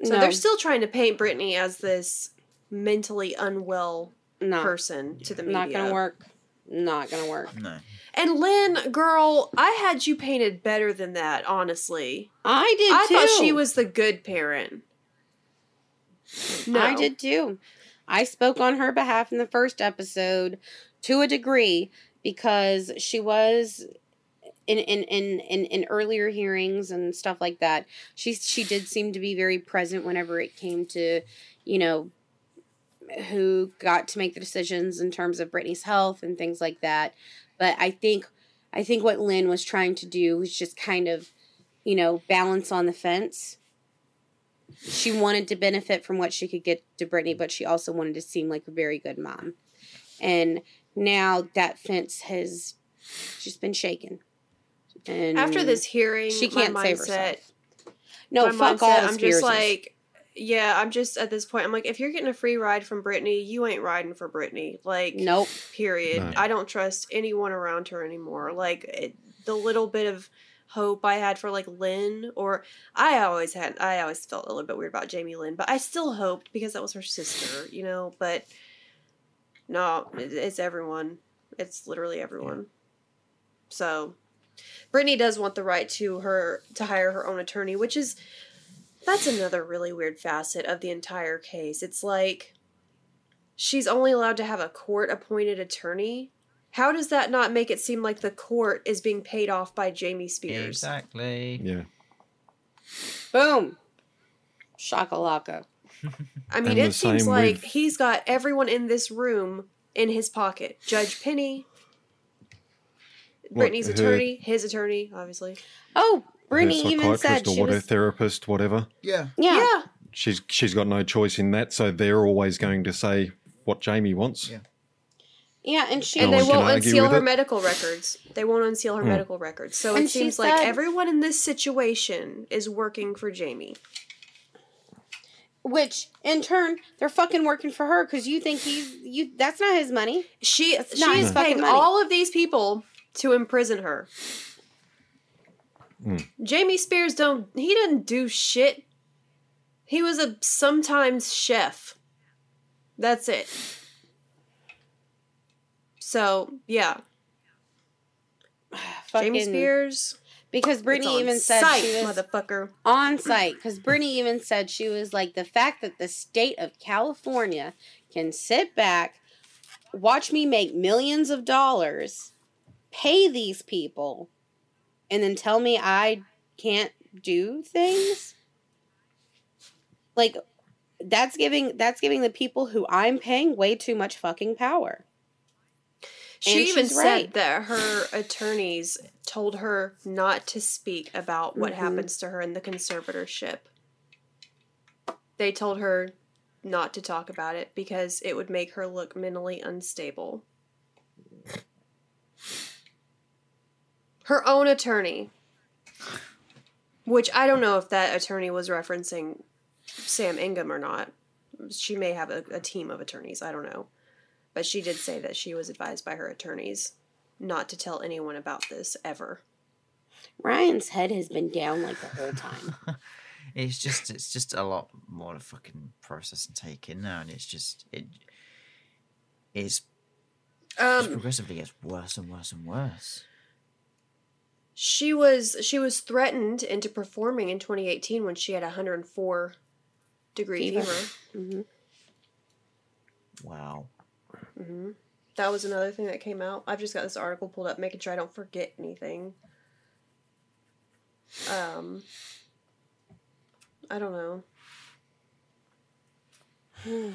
So no, they're still trying to paint Britney as this mentally unwell no, person to the media. not gonna work. Not gonna work. No. And Lynne, girl, I had you painted better than that, honestly. I did I too. thought she was the good parent. No. I did too. I spoke on her behalf in the first episode to a degree because she was in in, in, in in earlier hearings and stuff like that. She she did seem to be very present whenever it came to, you know, who got to make the decisions in terms of Britney's health and things like that. But I think I think what Lynne was trying to do was just kind of, you know, balance on the fence she wanted to benefit from what she could get to Britney, but she also wanted to seem like a very good mom. And now that fence has just been shaken. And After this hearing, she can't my save mindset, herself. No, my fuck mindset, all. I'm just like, yeah, I'm just at this point. I'm like, if you're getting a free ride from Britney, you ain't riding for Britney. Like, nope. period. No. I don't trust anyone around her anymore. Like it, the little bit of hope I had for like Lynn, or I always had, I always felt a little bit weird about Jamie Lynn, but I still hoped because that was her sister, you know. But no, it, it's everyone. It's literally everyone. So, Britney does want the right to her to hire her own attorney, which is that's another really weird facet of the entire case. It's like she's only allowed to have a court appointed attorney. How does that not make it seem like the court is being paid off by Jamie Spears? Exactly. Yeah. Boom. Shakalaka. *laughs* I mean, And it seems same like with- he's got everyone in this room in his pocket. Judge Penny, What, Britney's her- attorney, his attorney, obviously. Oh, her Britney even said psychiatrist or she what, her was. therapist, whatever. Yeah. Yeah. yeah. She's she's got no choice in that, so they're always going to say what Jamie wants. Yeah. Yeah, and she and they won't unseal her it. medical records. They won't unseal her Hmm. medical records. So And it she seems like everyone in this situation is working for Jamie. which in turn they're fucking working for her because you think he's you. That's not his money. She she is his fucking paying money. all of these people to imprison her. Hmm. Jamie Spears don't he didn't do shit. He was a sometimes chef. That's it. So yeah, *sighs* Jamie Spears. because it's Britney even said site, she was motherfucker. on site because Britney even said she was like the fact that the state of California can sit back, watch me make millions of dollars, pay these people, and then tell me I can't do things. Like that's giving that's giving the people who I'm paying way too much fucking power. She And even said right. that her attorneys told her not to speak about what Mhm. happens to her in the conservatorship. They told her not to talk about it because it would make her look mentally unstable. Her own attorney, which I don't know if that attorney was referencing Sam Ingham or not. She may have a, a team of attorneys. I don't know. But she did say that she was advised by her attorneys not to tell anyone about this ever. Ryan's head has been down like the whole time. *laughs* It's just it's just a lot more to fucking process and take in now, and it's just it's Um, progressively gets worse and worse and worse. She was she was threatened into performing in 2018 when she had 104 degree Fever. fever. hmm Wow. hmm That was another thing that came out. I've just got this article pulled up, making sure I don't forget anything. Um, I don't know. *sighs*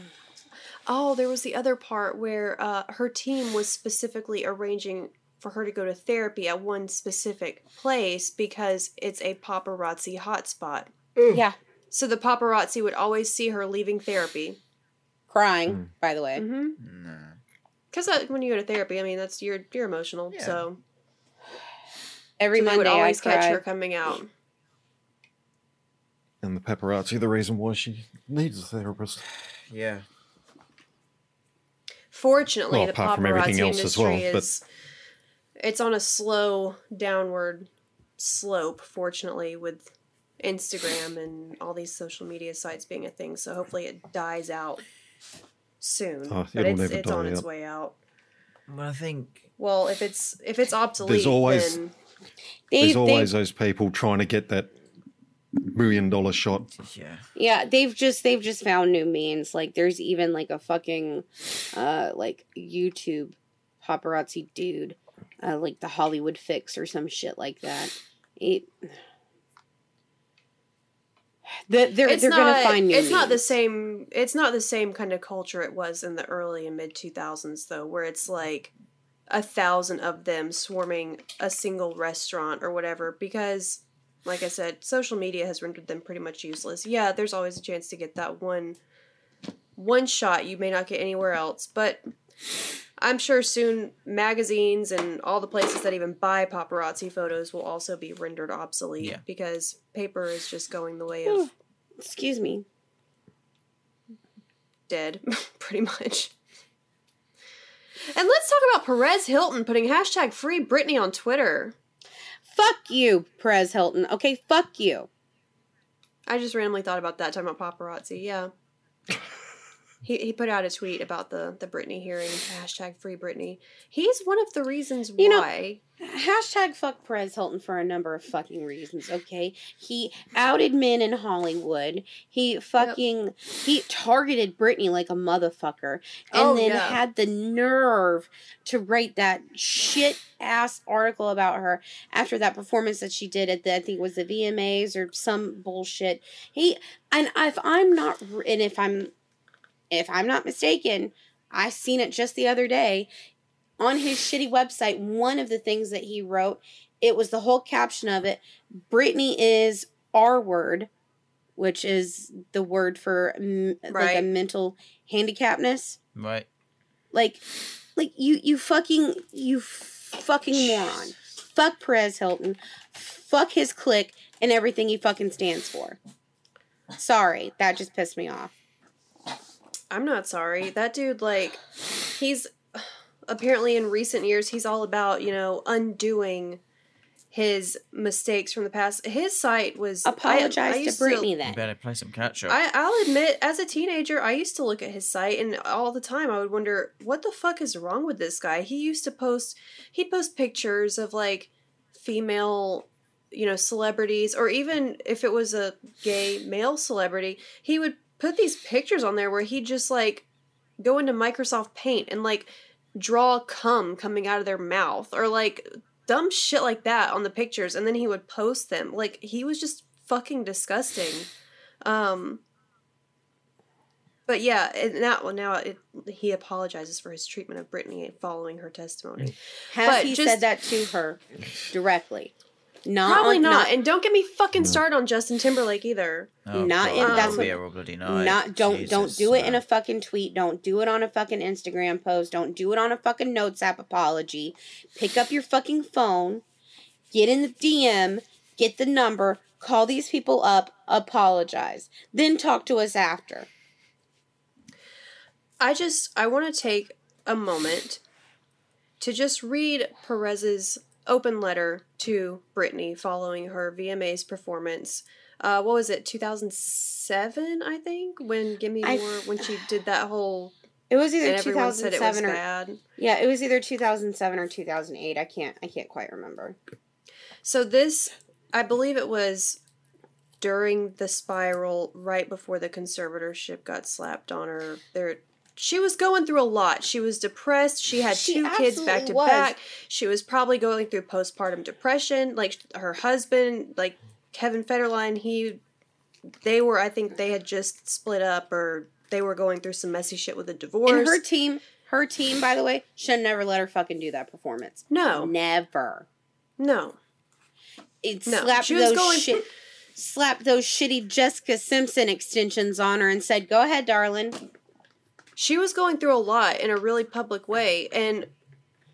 Oh, there was the other part where uh, her team was specifically arranging for her to go to therapy at one specific place because it's a paparazzi hotspot. Yeah, So the paparazzi would always see her leaving therapy. crying. Mm. By the way, Mm-hmm. No. Because when you go to therapy, I mean, that's you're you're emotional. Yeah. So every so they Monday would always I catch her coming out. And the paparazzi, the reason why she needs a therapist. Yeah. Fortunately, Well, the apart from everything paparazzi else as industry well, but- is it's on a slow downward slope. Fortunately, with Instagram and all these social media sites being a thing, so hopefully it dies out soon. Oh, but it's it's on die its way out. Well, I think Well, if it's if it's obsolete, there's always- then They, There's they- always those people trying to get that million dollar shot. yeah. yeah, they've just they've just found new means. Like there's even like a fucking uh like YouTube paparazzi dude, uh, like the Hollywood Fix or some shit like that. It, the, they're it's they're not gonna find new it's not the same it's not the same kind of culture it was in the early and mid 2000s though where it's like a thousand of them swarming a single restaurant or whatever because like i said social media has rendered them pretty much useless yeah there's always a chance to get that one one shot you may not get anywhere else but i'm sure soon magazines and all the places that even buy paparazzi photos will also be rendered obsolete Yeah. because paper is just going the way of Excuse me. dead, *laughs* pretty much. And let's talk about Perez Hilton putting hashtag free Britney on Twitter. Fuck you, Perez Hilton. Okay, fuck you. I just randomly thought about that, talking about paparazzi. Yeah. *laughs* he, he put out a tweet about the the Britney hearing hashtag free Britney. He's one of the reasons You know- why. Hashtag fuck Perez Hilton for a number of fucking reasons, okay? He outed men in Hollywood. He fucking he targeted Britney like a motherfucker. And Oh, then had the nerve to write that shit ass article about her after that performance that she did at the I think it was the VMAs or some bullshit. He and if I'm not and if I'm if I'm not mistaken, I seen it just the other day on his shitty website. One of the things that he wrote, it was the whole caption of it. Britney is R word, which is the word for mm, like a Right. mental handicapness. Right. Like, like you, you fucking, you fucking moron. Fuck Perez Hilton. Fuck his clique and everything he fucking stands for. Sorry, that just pissed me off. I'm not sorry. That dude, like, he's apparently in recent years, he's all about, you know, undoing his mistakes from the past. His site was. I- I Apologize to used Britney You better play some catch up. I, I'll admit, as a teenager, I used to look at his site, and all the time I would wonder, what the fuck is wrong with this guy? He used to post, he'd post pictures of like female, you know, celebrities, or even if it was a gay male celebrity, he would put these pictures on there where he'd just like go into Microsoft Paint and like draw cum coming out of their mouth, or like dumb shit like that on the pictures, and then he would post them. Like, he was just fucking disgusting. Um, but yeah, and now well, now it, he apologizes for his treatment of Britney following her testimony. Has But he just- said that to her directly? Not Probably on- not. And don't get me fucking started on Justin Timberlake either. Oh, not God, in- that'll that's be what- a real bloody night. not don't don't do it in a fucking tweet. Don't do it on a fucking instagram post. Don't do it on a fucking notes app apology. Pick up your fucking phone. Get in the dm get the number. Call these people up. Apologize. Then talk to us after. I just I want to take a moment to just read Perez's open letter to Britney following her VMA's performance. Uh, what was it? 2007, I think, when Gimme More when she did that whole it was either everyone said it was 2007 or bad. yeah it was either 2007 or 2008 i can't i can't quite remember So this, I believe it was during the spiral, right before the conservatorship got slapped on her. There, she was going through a lot. She was depressed. She had She two kids back to was. back. She was probably going through postpartum depression. Like her husband, like Kevin Federline, he, they were. I think they had just split up, or they were going through some messy shit with a divorce. and her team her team by the way should never let her fucking do that performance no, never no. it No, slapped she was those going- shit, slapped those shitty Jessica Simpson extensions on her and said, "Go ahead, darling." She was going through a lot in a really public way and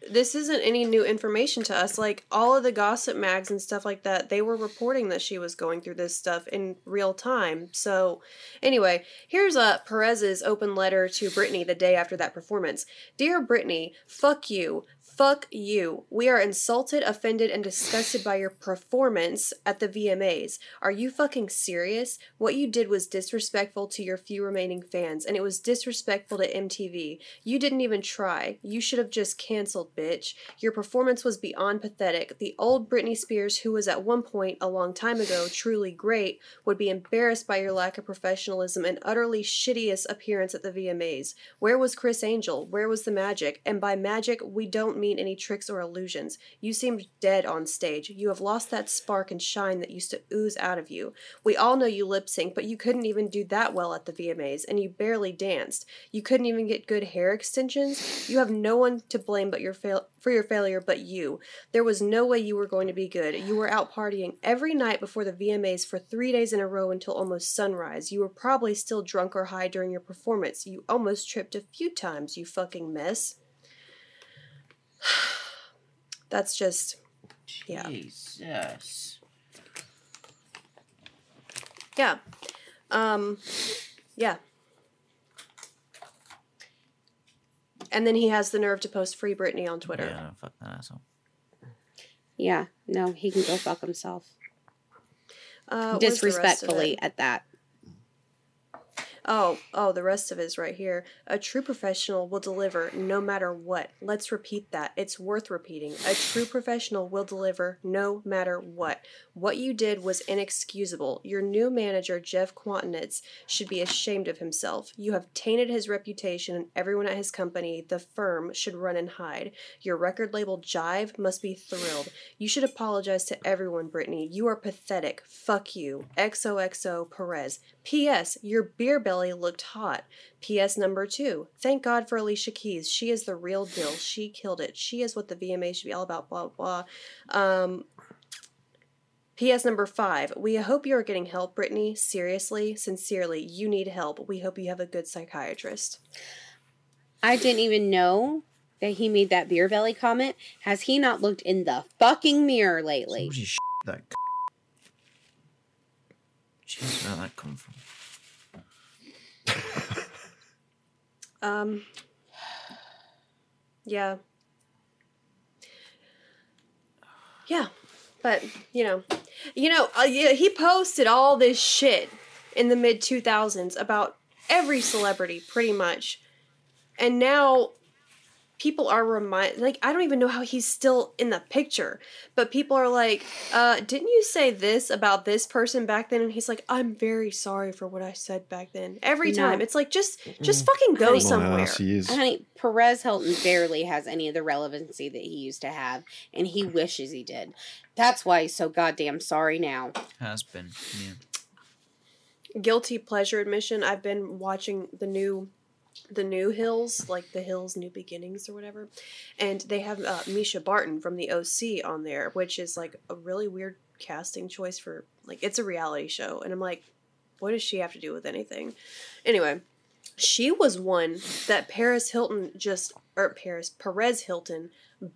this isn't any new information to us like all of the gossip mags and stuff like that they were reporting that she was going through this stuff in real time. So anyway here's a perez's open letter to britney the day after that performance. Dear britney fuck you Fuck you. We are insulted, offended, and disgusted by your performance at the VMAs. Are you fucking serious? What you did was disrespectful to your few remaining fans, and it was disrespectful to MTV. You didn't even try. You should have just canceled, bitch. Your performance was beyond pathetic. The old Britney Spears, who was at one point, a long time ago, truly great, would be embarrassed by your lack of professionalism and utterly shittiest appearance at the VMAs. Where was Criss Angel? Where was the magic? And by magic, we don't mean any tricks or illusions. You seemed dead on stage. You have lost that spark and shine that used to ooze out of you. We all know you lip sync, but you couldn't even do that well at the VMAs, and you barely danced. You couldn't even get good hair extensions. You have no one to blame but your fail- for your failure but you. There was no way you were going to be good. You were out partying every night before the VMAs for three days in a row until almost sunrise. You were probably still drunk or high during your performance. You almost tripped a few times, you fucking mess. *sighs* That's just Yeah. Jesus. yeah. Um yeah. And then he has the nerve to post free Britney on Twitter. Yeah, no, fuck that asshole. Yeah, no, he can go fuck himself. Uh, what was the rest of Disrespectfully at that. Oh, oh, the rest of it is right here. A true professional will deliver no matter what. Let's repeat that. It's worth repeating. A true professional will deliver no matter what. What you did was inexcusable. Your new manager, Jeff Kwatinetz, should be ashamed of himself. You have tainted his reputation, and everyone at his company, the firm, should run and hide. Your record label, Jive, must be thrilled. You should apologize to everyone, Britney. You are pathetic. Fuck you. XOXO Perez. P.S. Your beer belly looked hot. P.S. number two. Thank God for Alicia Keys. She is the real deal. She killed it. She is what the VMA should be all about. Blah blah. Um, P.S. number five. We hope you are getting help, Britney. Seriously, sincerely, you need help. We hope you have a good psychiatrist. I didn't even know that he made that beer belly comment. Has he not looked in the fucking mirror lately? Where's that? c- Jeez, where did that come from? *laughs* Um. Yeah. Yeah, but you know, you know, uh, yeah, he posted all this shit in the mid two thousands about every celebrity, pretty much, and now people are remind like I don't even know how he's still in the picture, but people are like, uh, "Didn't you say this about this person back then?" And he's like, "I'm very sorry for what I said back then." Every No. time, it's like just just fucking go Honey. My somewhere. ass he is. Honey, Perez Hilton barely has any of the relevancy that he used to have, and he wishes he did. That's why he's so goddamn sorry now. Has been. Yeah. guilty pleasure admission i've been watching the new the new hills like the hills new beginnings or whatever. And they have uh, mischa barton from the oc on there which is like a really weird casting choice for like it's a reality show. And i'm like what does she have to do with anything? Anyway she was one that paris hilton just or paris perez hilton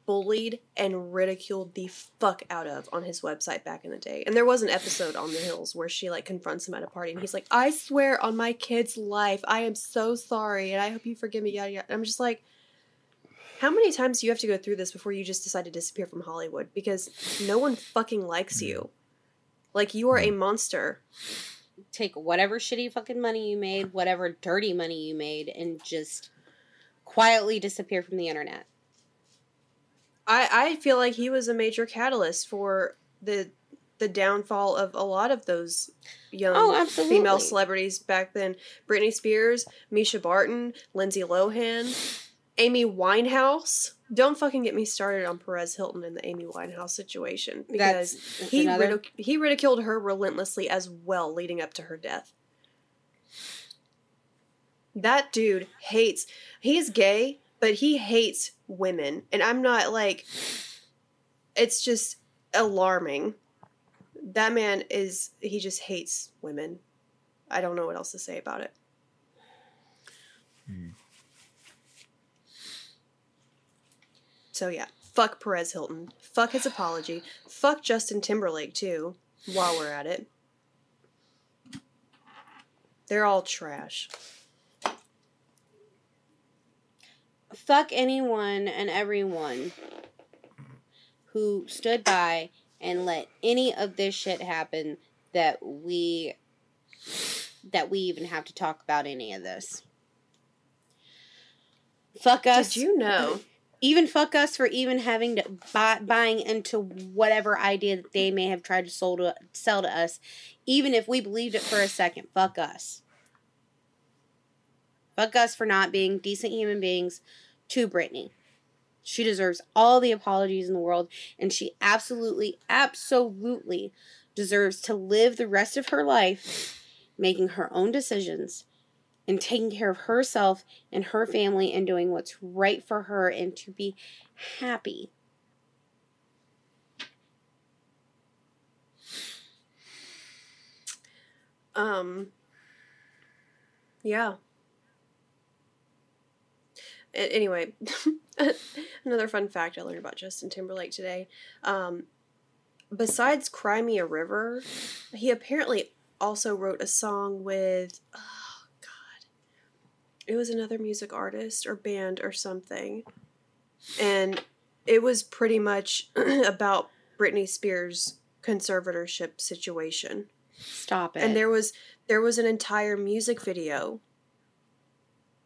bullied and ridiculed the fuck out of on his website back in the day. And there was an episode on the hills where she like confronts him at a party and he's like, I swear on my kid's life, I am so sorry and I hope you forgive me, yada yada. And I'm just like, how many times do you have to go through this before you just decide to disappear from Hollywood? Because no one fucking likes you. Like you are a monster. Take whatever shitty fucking money you made, whatever dirty money you made, and just quietly disappear from the internet. I, I feel like he was a major catalyst for the the downfall of a lot of those young Oh, female celebrities back then. Britney Spears, Mischa Barton, Lindsay Lohan, Amy Winehouse. Don't fucking get me started on Perez Hilton and the Amy Winehouse situation because That's, that's he another. ridic- he ridiculed her relentlessly as well leading up to her death. That dude hates. He's gay, but he hates women, and I'm not like. It's just alarming. That man is. He just hates women. I don't know what else to say about it. Hmm. So yeah, fuck Perez Hilton. Fuck his apology. Fuck Justin Timberlake too. While we're at it, they're all trash. fuck anyone and everyone who stood by and let any of this shit happen that we that we even have to talk about any of this. Fuck us. Did you know? Even fuck us for even having to buy buying into whatever idea that they may have tried to sell to uh, sell to us, even if we believed it for a second. Fuck us. Fuck us for not being decent human beings to Britney. She deserves all the apologies in the world, and she absolutely, absolutely deserves to live the rest of her life making her own decisions and taking care of herself and her family and doing what's right for her and to be happy. Um. Yeah. Anyway, *laughs* another fun fact I learned about Justin Timberlake today. Um, besides "Cry Me a River," he apparently also wrote a song with. It was another music artist or band or something, and it was pretty much *clears throat* about Britney Spears' conservatorship situation Stop it. and there was there was an entire music video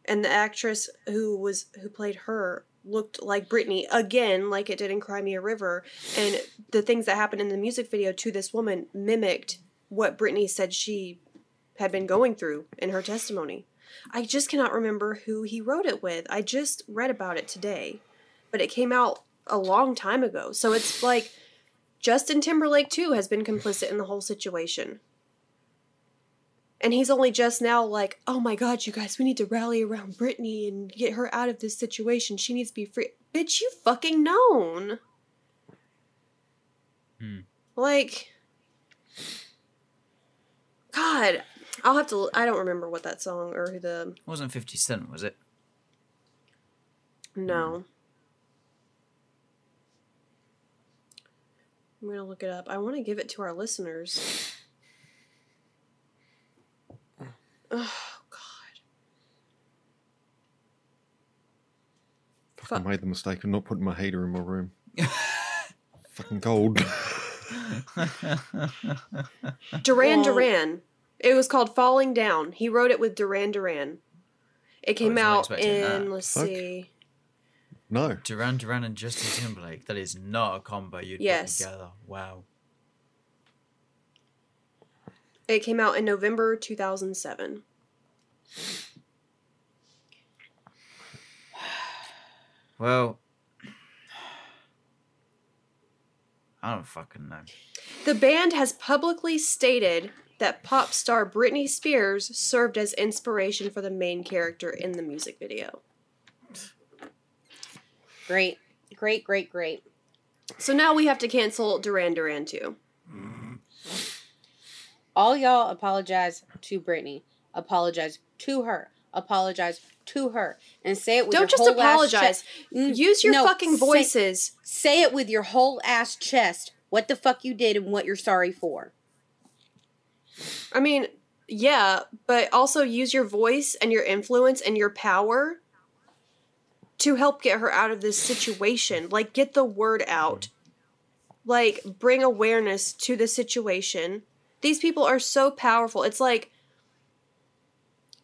and the actress who was who played her looked like Britney again like it did in Cry Me a River and the things that happened in the music video to this woman mimicked what Britney said she had been going through in her testimony. I just cannot remember who he wrote it with. I just read about it today. But it came out a long time ago. So it's like Justin Timberlake too has been complicit in the whole situation. And he's only just now like, oh my god, you guys, we need to rally around Britney and get her out of this situation. She needs to be free. Bitch, you fucking known. Hmm. Like, God, I'll have to. I don't remember what that song or who the. It wasn't 50 Cent, was it? No. I'm gonna look it up. I want to give it to our listeners. *sighs* Oh God. I made the mistake of not putting my heater in my room. *laughs* Fucking cold. Duran Well- Duran. It was called Falling Down. He wrote it with Duran Duran. It oh, came out in that. let's Fuck. see. No. Duran Duran and Justin Timberlake. That is not a combo you'd Yes. put together. Wow. It came out in November 2007. *sighs* Well, I don't fucking know. The band has publicly stated that pop star Britney Spears served as inspiration for the main character in the music video. great, great, great, great. So now we have to cancel Duran Duran too. All y'all apologize to Britney. Apologize to her. Apologize to her, and say it with your Don't just whole ass apologize. chest. Mm, Use your no, fucking say- voices. Say it with your whole ass chest. What the fuck you did and what you're sorry for. I mean, yeah, but also use your voice and your influence and your power to help get her out of this situation. Like, get the word out. Like, bring awareness to the situation. These people are so powerful. It's like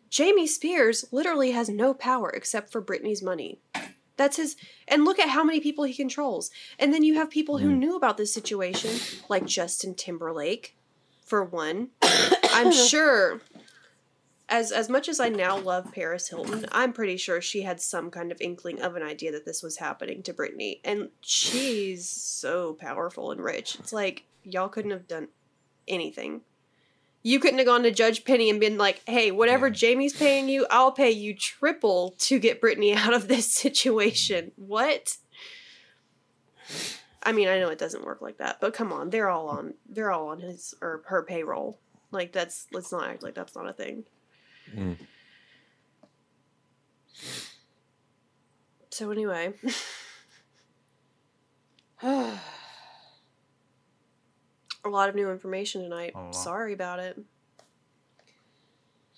Jamie Spears literally has no power except for Britney's money. That's his. And look at how many people he controls. And then you have people who mm. knew about this situation, like Justin Timberlake, for one. I'm *laughs* sure as as much as I now love Paris Hilton, I'm pretty sure she had some kind of inkling of an idea that this was happening to Britney. And she's so powerful and rich. It's like y'all couldn't have done anything. You couldn't have gone to Judge Penny and been like, "Hey, whatever Yeah. Jamie's paying you, I'll pay you triple to get Britney *laughs* out of this situation." What? I mean, I know it doesn't work like that, but come on, they're all on they're all on his or her payroll. Like that's let's not act like that's not a thing. Mm. So anyway, *laughs* a lot of new information tonight. Sorry about it.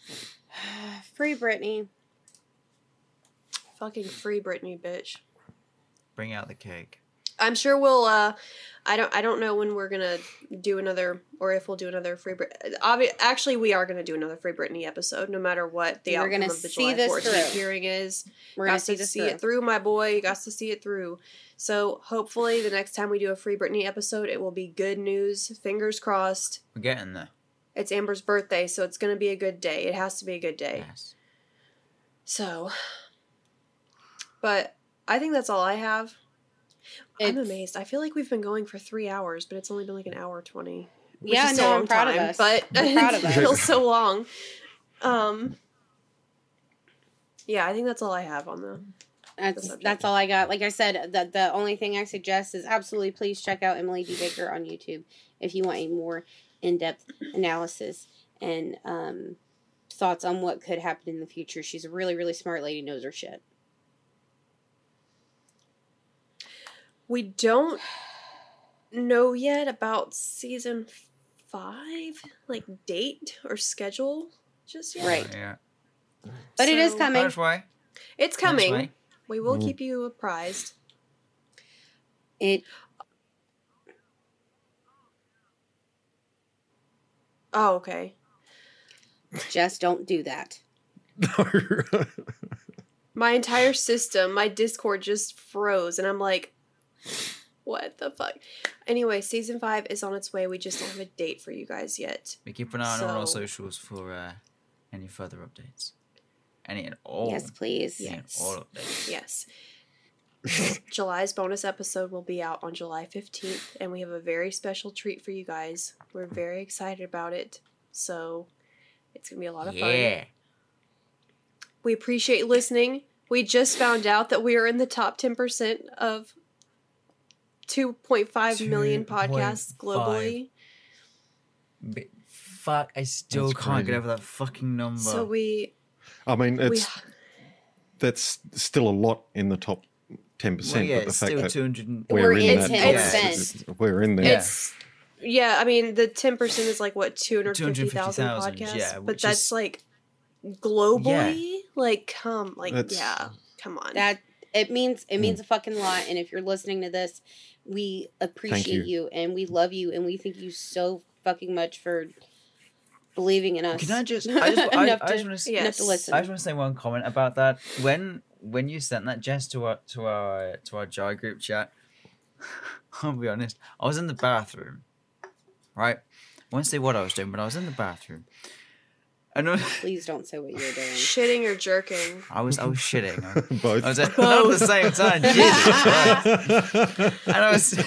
*sighs* Free Britney. Fucking free Britney, bitch. Bring out the cake. I'm sure we'll. uh I don't. I don't know when we're gonna do another, or if we'll do another free. Brit- Obvi- actually, we are gonna do another free Britney episode, no matter what the We're outcome of the see July this 14th hearing is. We're gonna see to this see through. it through, my boy. You got to see it through. So hopefully, the next time we do a free Britney episode, it will be good news. Fingers crossed. We're getting there. It's Amber's birthday, so it's gonna be a good day. It has to be a good day. Yes. So, but I think that's all I have. I'm amazed. I feel like we've been going for three hours, but it's only been like an hour twenty. Yeah, no, I'm proud of time, us. But I'm proud of *laughs* it feels so long. Um. Yeah, I think that's all I have on the. That's subject. that's all I got. Like I said, the the only thing I suggest is absolutely please check out Emily D. Baker on YouTube if you want a more in depth analysis and um, thoughts on what could happen in the future. She's a really really smart lady, knows her shit. We don't know yet about season five, like date or schedule, just yet. Right. Yeah. But it is coming. Which way? It's coming. way? We will Mm. keep you apprised. It Oh, okay. Just don't do that. *laughs* My entire system, my Discord just froze, and I'm like, what the fuck? Anyway, season five is on its way. We just don't have a date for you guys yet. We keep an eye on all our socials for uh, any further updates. Any and all. yes, please. any and Yes. all updates. Yes. *laughs* July's bonus episode will be out on July 15th, and we have a very special treat for you guys. We're very excited about it. So it's going to be a lot of fun. Yeah. We appreciate listening. We just found out that we are in the top 10% of 2.5 million podcasts globally. But fuck, I still That's can't get over that fucking number. So we I mean, we it's that's still a lot in the top ten well, percent. yeah, but the it's fact still that 200. we're, We're in, in that 10%. top we're in there. Yeah. it's yeah, I mean the 10% is like what 250,000 250,000, podcasts, yeah, but that's is- like globally like come like That's- yeah, come on. That it means it means mm. a fucking lot. And if you're listening to this, we appreciate you. you. and we love you and we thank you so fucking much for believing in us. Can I just? *laughs* I just, I, enough I to, just want to. Yeah. to Yes. listen. I just want to say one comment about that. When when you sent that Jess to our to our to our Jai group chat, *laughs* I'll be honest, I was in the bathroom, right? I won't say what I was doing, but I was in the bathroom, and I was, *laughs* Please don't say what you're doing. Shitting or jerking. I was, I was shitting. *laughs* I, Both. *laughs* I was at, not at the same time. Jesus And I was, and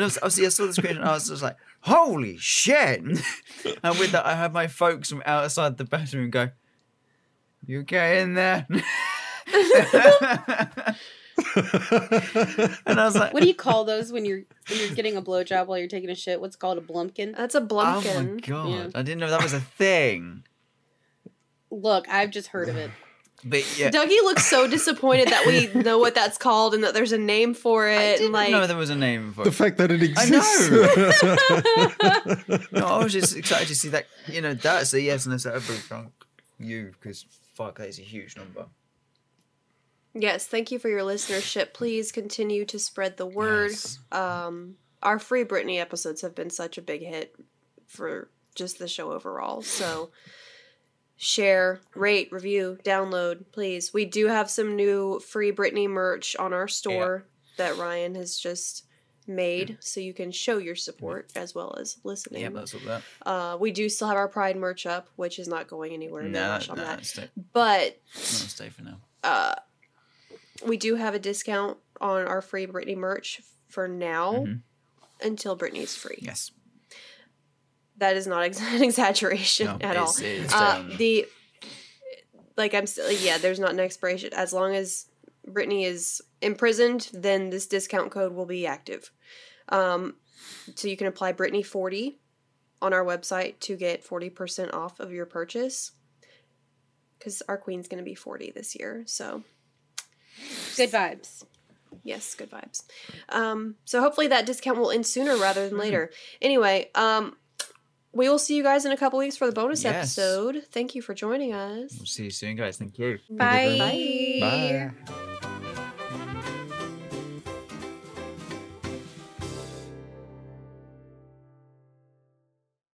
I was, obviously I saw the screen and I was just like, holy shit. And with that, I had my folks from outside the bathroom go, you okay in there? And I was like, What do you call those when you're when you're getting a blowjob while you're taking a shit? What's called a blumpkin? That's a blumpkin. oh my blumpkin. god, Yeah. I didn't know that was a thing. Look, I've just heard of it. But yeah, Dougie looks so disappointed that we know what that's called and that there's a name for it. I and didn't like, know there was a name for it. the fact that it I exists. No, I was just excited to see that, you know, that's a yes and a separate from you because fuck, that is a huge number. Yes, thank you for your listenership. Please continue to spread the word. Yes. Um, our free Britney episodes have been such a big hit for just the show overall. So share, rate, review, download, please. We do have some new free Britney merch on our store that Ryan has just made so you can show your support as well as listening. Yeah, that's what that. Uh, we do still have our Pride merch up, which is not going anywhere. No, No, no, that. stay, But no, stay for now. uh, we do have a discount on our free Britney merch for now Mhm. until Britney's free. Yes. That is not *laughs* ex- an exaggeration No, at all. Uh, um, the like I'm still yeah. There's not an expiration as long as Britney is imprisoned. Then this discount code will be active. Um, so you can apply Britney forty on our website to get forty percent off of your purchase. Because our queen's going to be forty this year, so Good vibes. yes, good vibes. Um, so hopefully that discount will end sooner rather than later. Anyway, um, we will see you guys in a couple weeks for the bonus Yes. episode. Thank you for joining us. We'll see you soon, guys. Thank you. Bye. Bye. Bye.